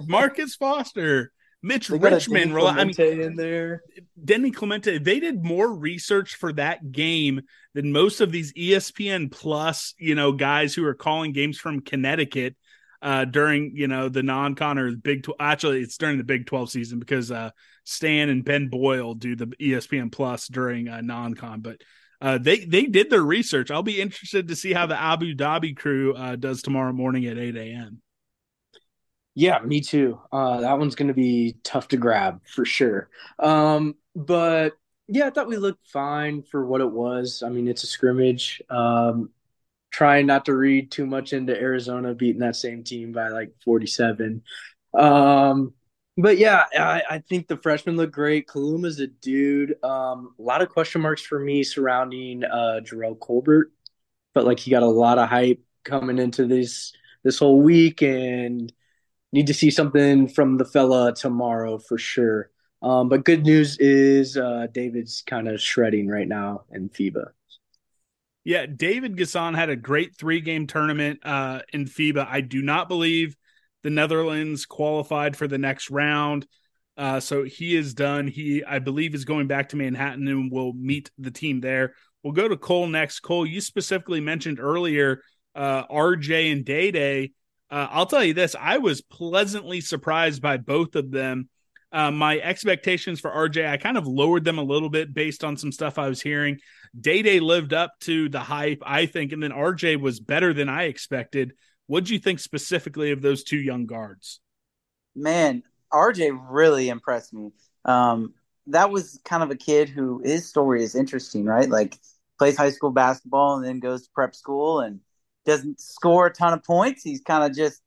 Marcus Foster. Mitch Richmond, I mean, in there. Denny Clemente. They did more research for that game than most of these ESPN Plus, you know, guys who are calling games from Connecticut uh, during you know the non-con or Big 12. Actually, it's during the Big 12 season because uh, Stan and Ben Boyle do the ESPN Plus during uh, non-con, but. Uh, they they did their research. I'll be interested to see how the Abu Dhabi crew uh, does tomorrow morning at 8 a.m. Yeah, me too. Uh, that one's going to be tough to grab for sure. Um, but yeah, I thought we looked fine for what it was. I mean, it's a scrimmage. Um, trying not to read too much into Arizona beating that same team by like 47. Um, but yeah, I, I, think the freshmen look great. Kaluma's a dude. Um, a lot of question marks for me surrounding uh, Jerrell Colbert, but like he got a lot of hype coming into this this whole week, and need to see something from the fella tomorrow for sure. Um, but good news is uh, David's kind of shredding right now in FIBA. Yeah, David N'Guessan had a great three game tournament uh, in FIBA. I do not believe the Netherlands qualified for the next round. Uh, so he is done. He, I believe, is going back to Manhattan and will meet the team there. We'll go to Cole next. Cole, you specifically mentioned earlier uh, RJ and Dai Dai uh, I'll tell you this: I was pleasantly surprised by both of them. Uh, my expectations for RJ, I kind of lowered them a little bit based on some stuff I was hearing. Dai Dai lived up to the hype, I think, and then RJ was better than I expected. What do you think specifically of those two young guards? Man, RJ really impressed me. Um, that was kind of a kid who his story is interesting, right? Like plays high school basketball and then goes to prep school and doesn't score a ton of points. He's kind of just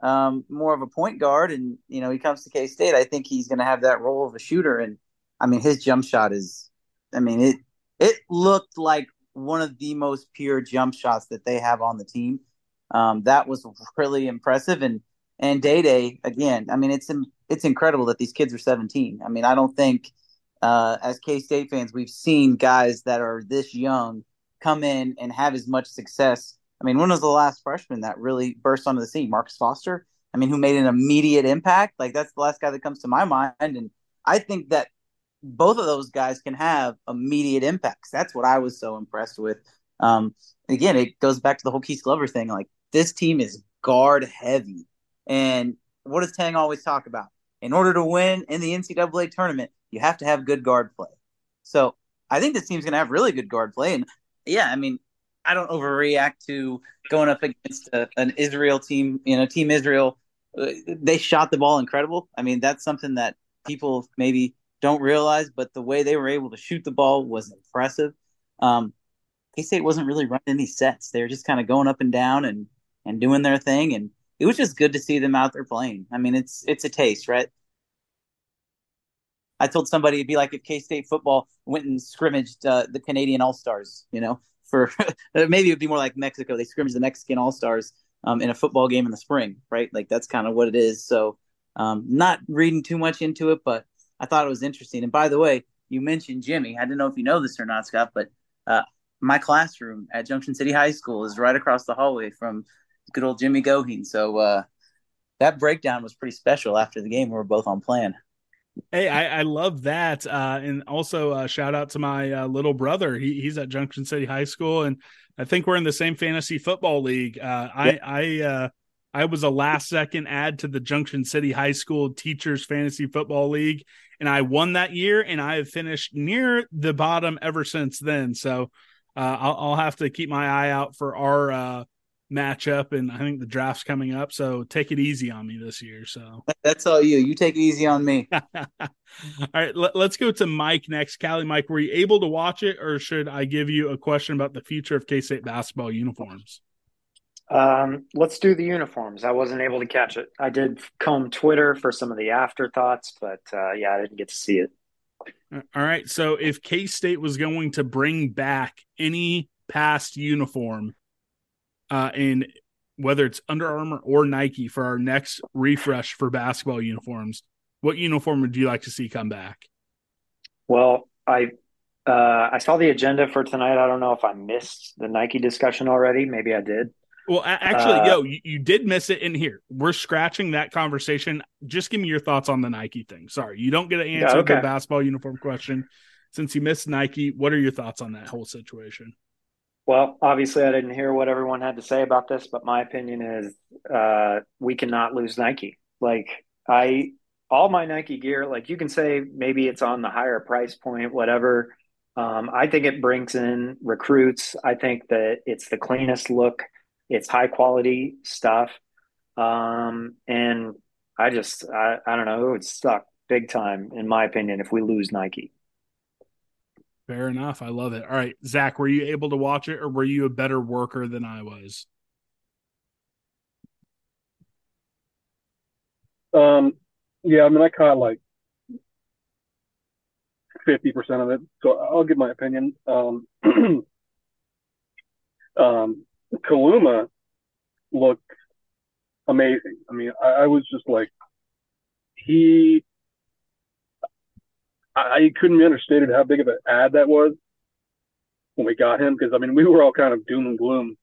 um, more of a point guard, and you know he comes to K State. I think he's going to have that role of a shooter, and I mean his jump shot is, I mean it it looked like one of the most pure jump shots that they have on the team. Um, that was really impressive, and and Dai Dai again. I mean it's it's incredible that these kids are 17. I mean I don't think uh, as K State fans we've seen guys that are this young come in and have as much success I mean, when was the last freshman that really burst onto the scene? Marcus Foster. I mean, who made an immediate impact? Like that's the last guy that comes to my mind, and I think that both of those guys can have immediate impacts. That's what I was so impressed with. Um, again, it goes back to the whole Keith Glover thing. Like this team is guard heavy, and what does Tang always talk about? In order to win in the NCAA tournament, you have to have good guard play. So I think this team's going to have really good guard play, and yeah, I mean, I don't overreact to going up against a, an Israel team. You know, Team Israel, uh, they shot the ball incredible. I mean, that's something that people maybe don't realize, but the way they were able to shoot the ball was impressive. Um, K State wasn't really running any sets; they were just kind of going up and down and and doing their thing, and it was just good to see them out there playing. I mean, it's it's a taste, right? I told somebody it'd be like if K State football went and scrimmaged uh, the Canadian All Stars. You know, for maybe it would be more like Mexico. They scrimmage the Mexican All Stars um, in a football game in the spring, right? Like that's kind of what it is. So, um, not reading too much into it, but I thought it was interesting. And by the way, you mentioned Jimmy. I don't know if you know this or not, Scott, but uh, my classroom at Junction City High School is right across the hallway from good old Jimmy Goheen. So uh, that breakdown was pretty special after the game. We were both on plan. Hey, I, I love that, uh, and also uh, shout out to my uh, little brother. He, he's at Junction City High School, and I think we're in the same fantasy football league. Uh, I I uh, I was a last second add to the Junction City High School Teachers Fantasy Football League, and I won that year, and I have finished near the bottom ever since then. So uh, I'll, I'll, have to keep my eye out for our matchup, and I think the draft's coming up. So take it easy on me this year. So that's all you. You take it easy on me. all right, let, us go to Mike next. Callie, Mike, were you able to watch it, or should I give you a question about the future of K State basketball uniforms? Um, let's do the uniforms. I wasn't able to catch it. I did comb Twitter for some of the afterthoughts, but uh, yeah, I didn't get to see it. All right. So if K State was going to bring back any past uniform, uh, in whether it's Under Armour or Nike for our next refresh for basketball uniforms, what uniform would you like to see come back? Well, I uh, I saw the agenda for tonight. I don't know if I missed the Nike discussion already. Maybe I did. Well, actually, uh, yo, you, you, did miss it in here. We're scratching that conversation. Just give me your thoughts on the Nike thing. Sorry, you don't get to answer yeah, okay. the basketball uniform question. Since you missed Nike, what are your thoughts on that whole situation? Well, obviously, I didn't hear what everyone had to say about this, but my opinion is uh, we cannot lose Nike. Like, I, all my Nike gear, like you can say maybe it's on the higher price point, whatever. Um, I think it brings in recruits. I think that it's the cleanest look it's high quality stuff. Um, and I just, I, I don't know, it would suck big time, in my opinion, if we lose Nike. Fair enough. I love it. All right, Zach, were you able to watch it or were you a better worker than I was? Um, yeah, I mean, I caught like 50% of it. So I'll give my opinion. Um, um, Kaluma looked amazing. I mean, I, I was just like, he, I, couldn't be understated how big of an ad that was when we got him. Because I mean, we were all kind of doom and gloom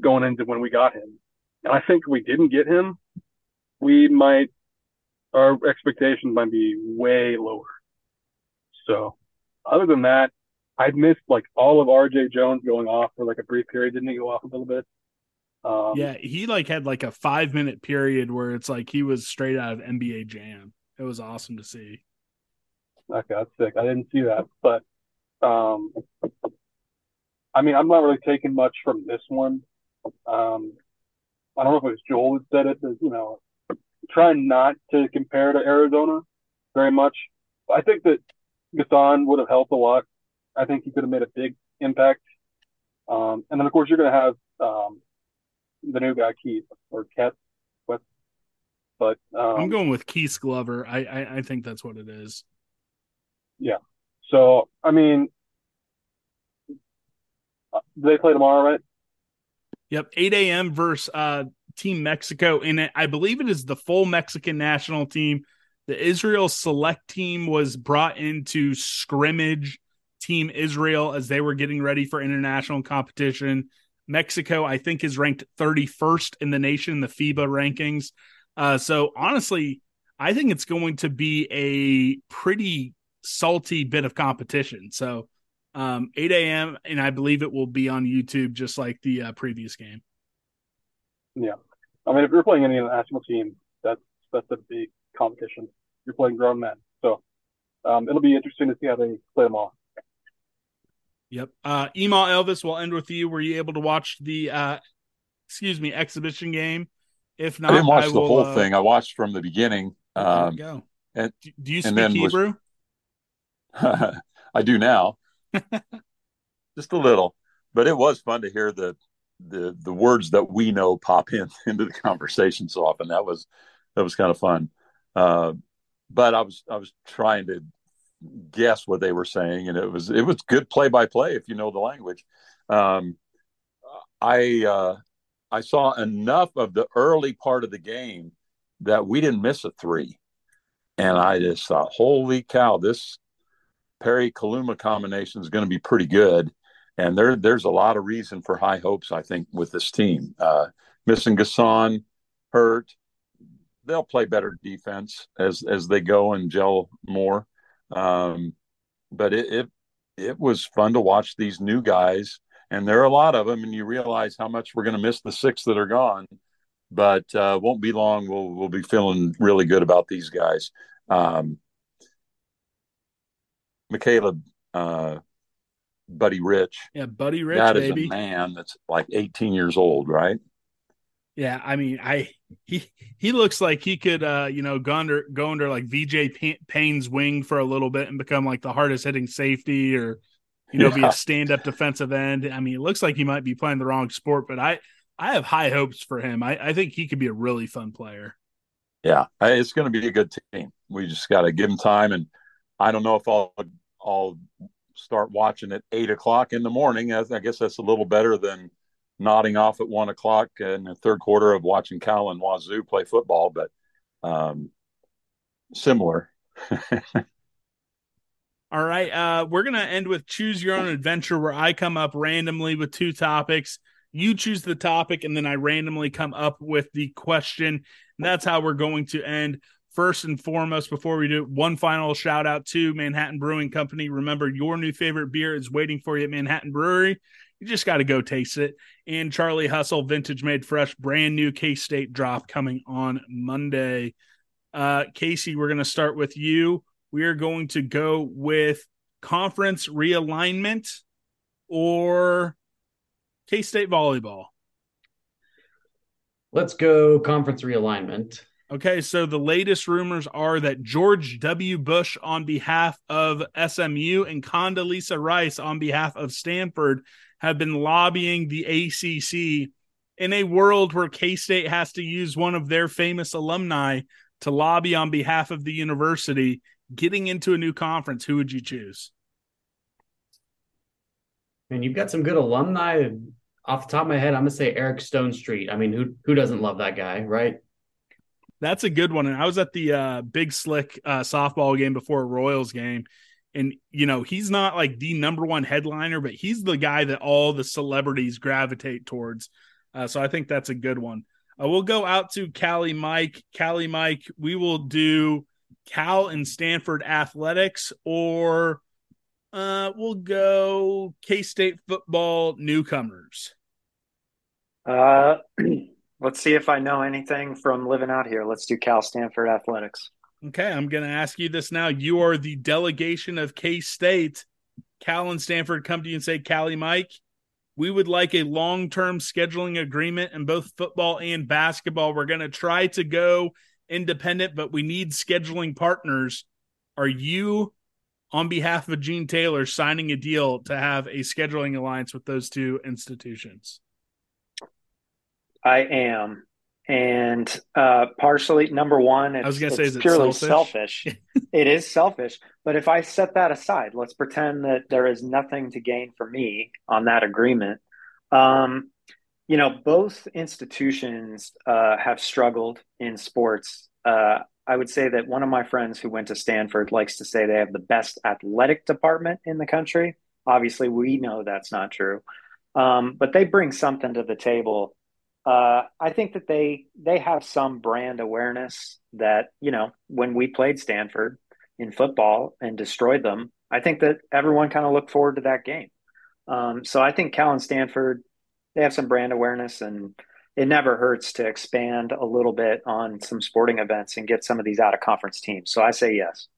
going into when we got him. And I think we didn't get him, we might, our expectations might be way lower. So, other than that, I missed like all of RJ Jones going off for like a brief period. Didn't he go off a little bit? Um, yeah, he like had like a five minute period where it's like he was straight out of NBA Jam. It was awesome to see. Okay, that's sick. I didn't see that, but um, I mean, I'm not really taking much from this one. Um, I don't know if it was Joel that said it, but you know, trying not to compare to Arizona very much. I think that N'Guessan would have helped a lot I think he could have made a big impact. Um, and then of course you're going to have um, the new guy Keith or Ket. But um, I'm going with Keith Glover. I, I I think that's what it is. Yeah. So I mean, uh, they play tomorrow, right? Yep, 8 a.m. versus uh, Team Mexico, and I believe it is the full Mexican national team. The Israel select team was brought into scrimmage Team Israel as they were getting ready for international competition. Mexico, I think, is ranked 31st in the nation, in the FIBA rankings. Uh, so honestly, I think it's going to be a pretty salty bit of competition. So um, 8 a.m. and I believe it will be on YouTube just like the uh, previous game. Yeah, I mean, if you're playing any national team, that's that's a big competition. You're playing grown men, so um, it'll be interesting to see how they play them all. Yep. Uh Email Elvis, we'll end with you. Were you able to watch the uh excuse me, exhibition game? If not, I didn't watch I the whole uh, thing. I watched from the beginning. Um, go. And, do you speak Hebrew? Was, I do now. Just a little. But it was fun to hear the the the words that we know pop in into the conversation so often. That was that was kind of fun. Uh, but I was I was trying to guess what they were saying, and it was it was good play by play if you know the language. Um, I uh, I saw enough of the early part of the game that we didn't miss a three, and I just thought, holy cow, this Perry Kaluma combination is going to be pretty good. And there, there's a lot of reason for high hopes, I think, with this team. Uh, missing N'Guessan, hurt, they'll play better defense as as they go and gel more. Um, but it, it it was fun to watch these new guys, and there are a lot of them, and you realize how much we're going to miss the six that are gone. But uh, won't be long. We'll we'll be feeling really good about these guys. Um, Macaleab, uh, Buddy Rich. Yeah, Buddy Rich, that baby. is a man that's like 18 years old, right? Yeah, I mean, I he he looks like he could, uh, you know, go under go under like VJ Payne's wing for a little bit and become like the hardest hitting safety, or you know, yeah. be a stand up defensive end. I mean, it looks like he might be playing the wrong sport, but I I have high hopes for him. I, I think he could be a really fun player. Yeah, it's going to be a good team. We just got to give him time, and I don't know if I'll I'll start watching at eight o'clock in the morning. I guess that's a little better than nodding off at one o'clock in the third quarter of watching Cal and Wazoo play football, but um, similar. All right. Uh, we're going to end with choose your own adventure where I come up randomly with two topics. You choose the topic, and then I randomly come up with the question. And that's how we're going to end. First and foremost, before we do one final shout out to Manhattan Brewing Company. Remember, your new favorite beer is waiting for you at Manhattan Brewery. You just got to go taste it. And Charlie Hustle, vintage made fresh, brand new K State drop coming on Monday. Uh, Casey, we're going to start with you. We are going to go with conference realignment or K State volleyball. Let's go conference realignment. Okay, so the latest rumors are that George W. Bush on behalf of SMU and Condoleezza Rice on behalf of Stanford have been lobbying the ACC in a world where K State has to use one of their famous alumni to lobby on behalf of the university. Getting into a new conference, who would you choose? And you've got some good alumni. Off the top of my head, I'm gonna say Eric Stonestreet. I mean, who who doesn't love that guy, right? That's a good one. And I was at the uh, Big Slick uh, softball game before Royals game. And, you know, he's not like the number one headliner, but he's the guy that all the celebrities gravitate towards. Uh, so I think that's a good one. Uh, we'll go out to Callie Mike. Callie Mike, we will do Cal and Stanford athletics, or uh, we'll go K State football newcomers. Uh, Let's see if I know anything from living out here. Let's do Cal Stanford athletics. Okay, I'm going to ask you this now. You are the delegation of K State. Cal and Stanford come to you and say, Callie Mike, we would like a long term scheduling agreement in both football and basketball. We're going to try to go independent, but we need scheduling partners. Are you, on behalf of Gene Taylor, signing a deal to have a scheduling alliance with those two institutions? I am. And uh, partially, number one, it's, I was going to say, is purely selfish? selfish. it is selfish. But if I set that aside, let's pretend that there is nothing to gain for me on that agreement. Um, you know, both institutions uh, have struggled in sports. Uh, I would say that one of my friends who went to Stanford likes to say they have the best athletic department in the country. Obviously, we know that's not true, um, but they bring something to the table uh, I think that they they have some brand awareness that you know when we played Stanford in football and destroyed them, I think that everyone kind of looked forward to that game. Um, so I think Cal and Stanford they have some brand awareness, and it never hurts to expand a little bit on some sporting events and get some of these out of conference teams. So I say yes.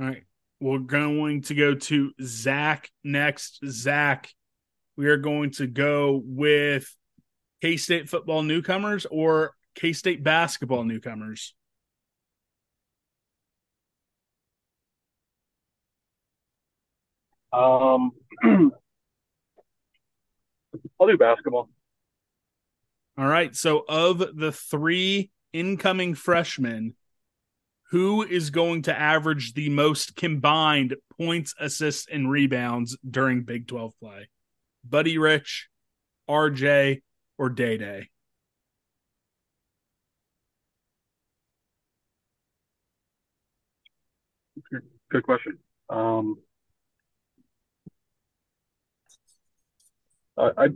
All right, we're going to go to Zach next. Zach, we are going to go with K State football newcomers or K State basketball newcomers? Um, I'll do basketball. All right. So, of the three incoming freshmen, who is going to average the most combined points, assists, and rebounds during Big 12 play? Buddy Rich, RJ, or Dai Dai? Good question. Um, I, I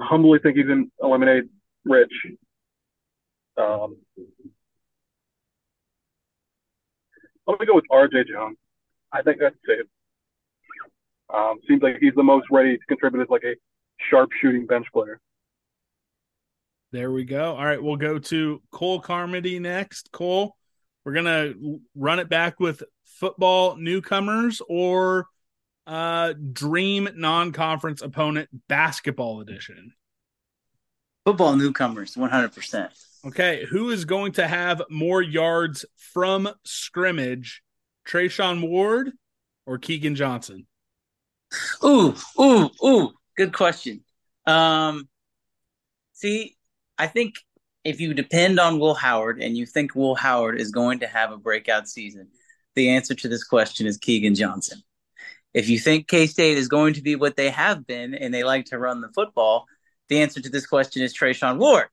humbly think he's going to eliminate Rich. Um, going to go with RJ Jones. I think that's safe. Um, seems like he's the most ready to contribute as like a sharp shooting bench player. There we go. All right, we'll go to Cole Carmody next. Cole, we're gonna run it back with football newcomers or uh dream non-conference opponent basketball edition. Football newcomers, 100%. Okay, who is going to have more yards from scrimmage? Treshaun Ward or Keagan Johnson? Ooh, ooh, ooh, good question. Um See, I think if you depend on Will Howard and you think Will Howard is going to have a breakout season, the answer to this question is Keagan Johnson. If you think K State is going to be what they have been and they like to run the football, the answer to this question is Treshaun Ward.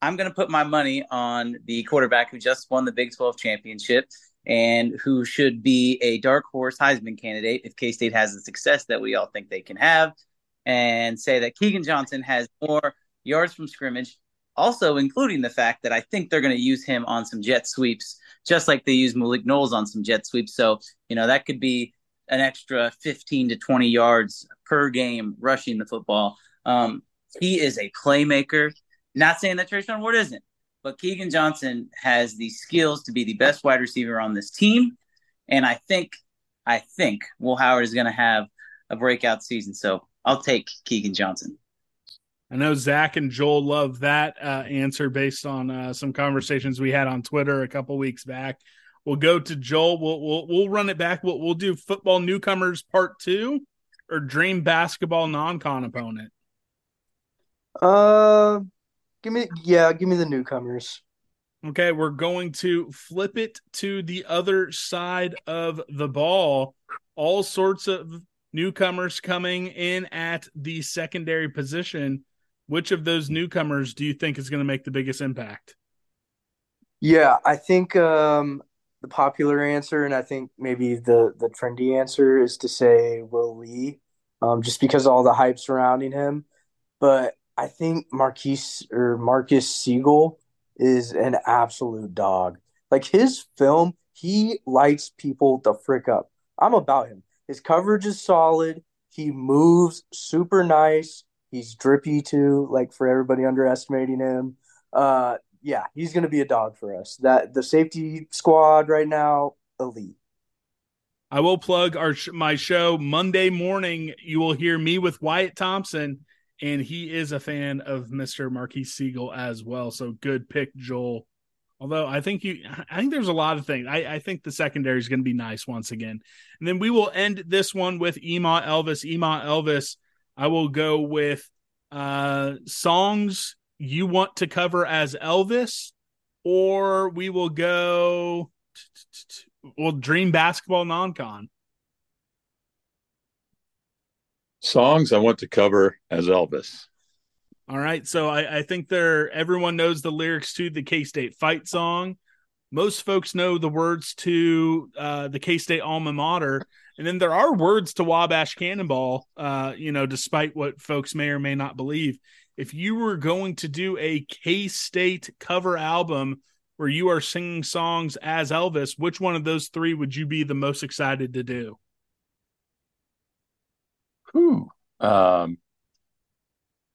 I'm going to put my money on the quarterback who just won the Big 12 championship and who should be a dark horse Heisman candidate if K State has the success that we all think they can have, and say that Keagan Johnson has more yards from scrimmage, also including the fact that I think they're going to use him on some jet sweeps, just like they use Malik Knowles on some jet sweeps. So, you know, that could be an extra 15 to 20 yards per game rushing the football. Um, he is a playmaker. Not saying that Treshaun Ward isn't, but Keagan Johnson has the skills to be the best wide receiver on this team. And I think, I think Will Howard is going to have a breakout season. So I'll take Keagan Johnson. I know Zach and Joel love that uh, answer based on uh, some conversations we had on Twitter a couple weeks back. We'll go to Joel. We'll we'll, we'll run it back. We'll, we'll do football newcomers part two or dream basketball non-con opponent. Uh, give me yeah, give me the newcomers. Okay, we're going to flip it to the other side of the ball. All sorts of newcomers coming in at the secondary position. Which of those newcomers do you think is going to make the biggest impact? Yeah, I think um, the popular answer, and I think maybe the the trendy answer is to say Will Lee, um, just because of all the hype surrounding him. But I think Marquise or Marcus Sigle is an absolute dog. Like his film, he lights people the frick up. I'm about him. His coverage is solid. He moves super nice. He's drippy too, like for everybody underestimating him. Uh yeah, he's gonna be a dog for us. That the safety squad right now, elite. I will plug our my show Monday morning. You will hear me with Wyatt Thompson and he is a fan of Mr. Marquis Sigle as well. So good pick, Joel. Although I think you, I think there's a lot of things. I, I think the secondary is going to be nice once again. And then we will end this one with Ema Elvis. Ema Elvis, I will go with uh songs you want to cover as Elvis, or we will go, well, Dream Basketball Non Con. songs I want to cover as Elvis. All right. So I, I think there everyone knows the lyrics to the K State fight song. Most folks know the words to uh, the K State alma mater. And then there are words to Wabash Cannonball, uh, you know, despite what folks may or may not believe. If you were going to do a K State cover album where you are singing songs as Elvis, which one of those three would you be the most excited to do? Whew. Um,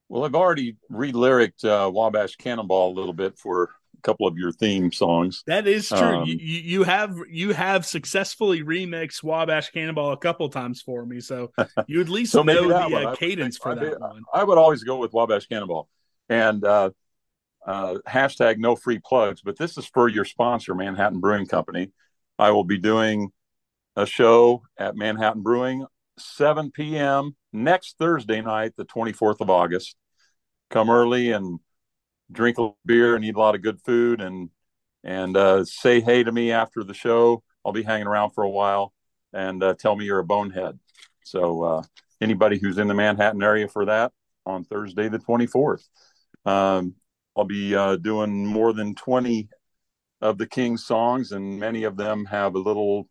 well, I've already re-lyriced uh, Wabash Cannonball a little bit for couple of your theme songs. That is true. Um, you, you have you have successfully remixed Wabash Cannonball a couple times for me, so you at least so know the uh, cadence I, for I, that one. I would always go with Wabash Cannonball, and uh, uh, hashtag no free plugs. But this is for your sponsor, Manhattan Brewing Company. I will be doing a show at Manhattan Brewing 7 p.m. next Thursday night, the 24th of August. Come early and drink a beer and eat a lot of good food and and uh, say hey to me after the show. I'll be hanging around for a while and uh, tell me you're a bonehead. So uh, anybody who's in the Manhattan area for that on Thursday the 24th, um, I'll be uh, doing more than 20 of the King's songs, and many of them have a little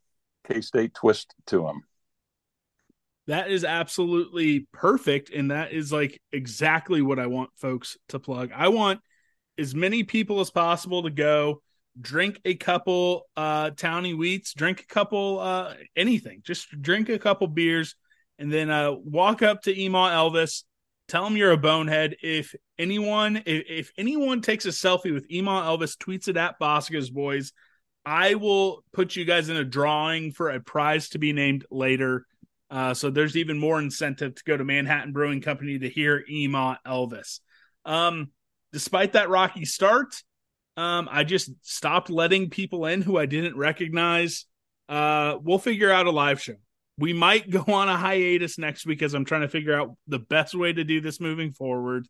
K State twist to them. That is absolutely perfect. And that is like exactly what I want folks to plug. I want as many people as possible to go drink a couple uh towny wheats, drink a couple uh anything, just drink a couple beers and then uh walk up to Ema Elvis, tell him you're a bonehead. If anyone if, if anyone takes a selfie with Ema Elvis, tweets it at Bosco's boys, I will put you guys in a drawing for a prize to be named later. Uh, so there's even more incentive to go to Manhattan Brewing Company to hear Ema Elvis. Um, despite that rocky start, um, I just stopped letting people in who I didn't recognize. Uh, we'll figure out a live show. We might go on a hiatus next week as I'm trying to figure out the best way to do this moving forward.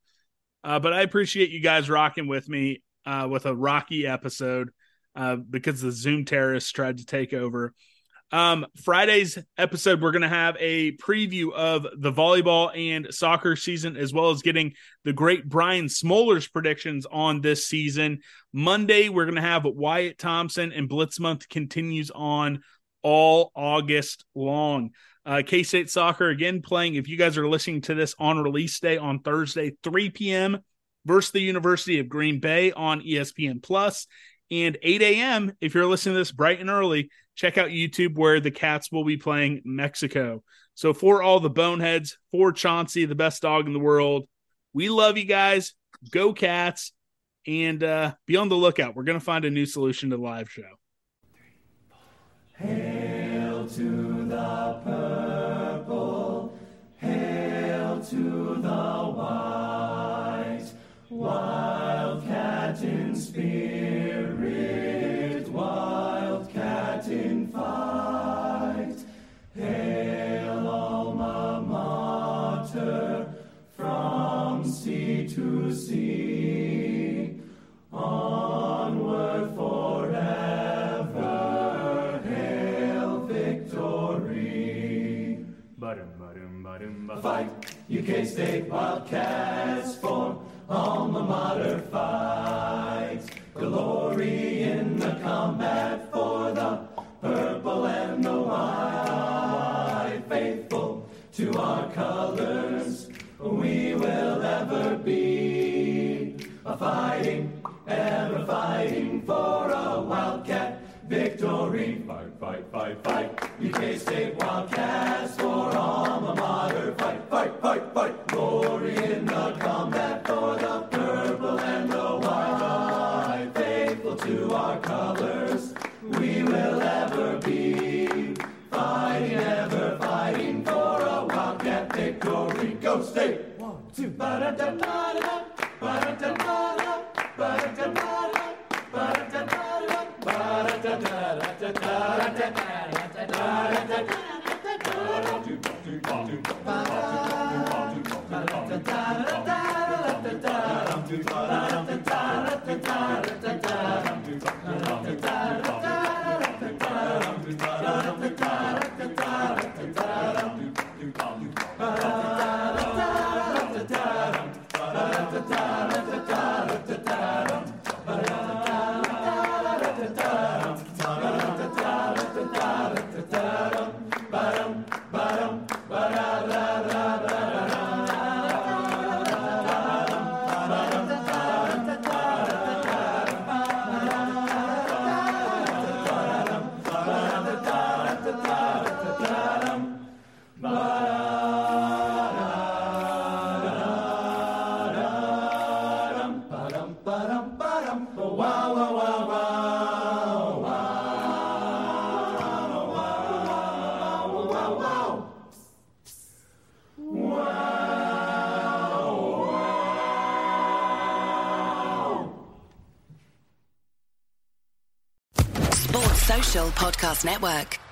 Uh, but I appreciate you guys rocking with me uh, with a rocky episode uh, because the Zoom terrorists tried to take over. Um, Friday's episode, we're going to have a preview of the volleyball and soccer season, as well as getting the great Brian Smoller's predictions on this season. Monday, we're going to have Wyatt Thompson, and Blitz Month continues on all August long. Uh, K State Soccer again playing. If you guys are listening to this on release day on Thursday, 3 p.m. versus the University of Green Bay on ESPN Plus, and 8 a.m. if you're listening to this bright and early check out YouTube where the Cats will be playing Mexico. So for all the boneheads, for Chauncey, the best dog in the world, we love you guys. Go Cats, and uh, be on the lookout. We're gonna find a new solution to the live show. Hail to the purple, hail to the white, wildcat in spirit, Fight, you K-State Wildcats for alma mater fight. Glory in the combat for the purple and the white. Faithful to our colors, we will ever be. A fighting, ever fighting for a wildcat victory. Fight, fight, fight, fight. you K-State Wildcats One, Network.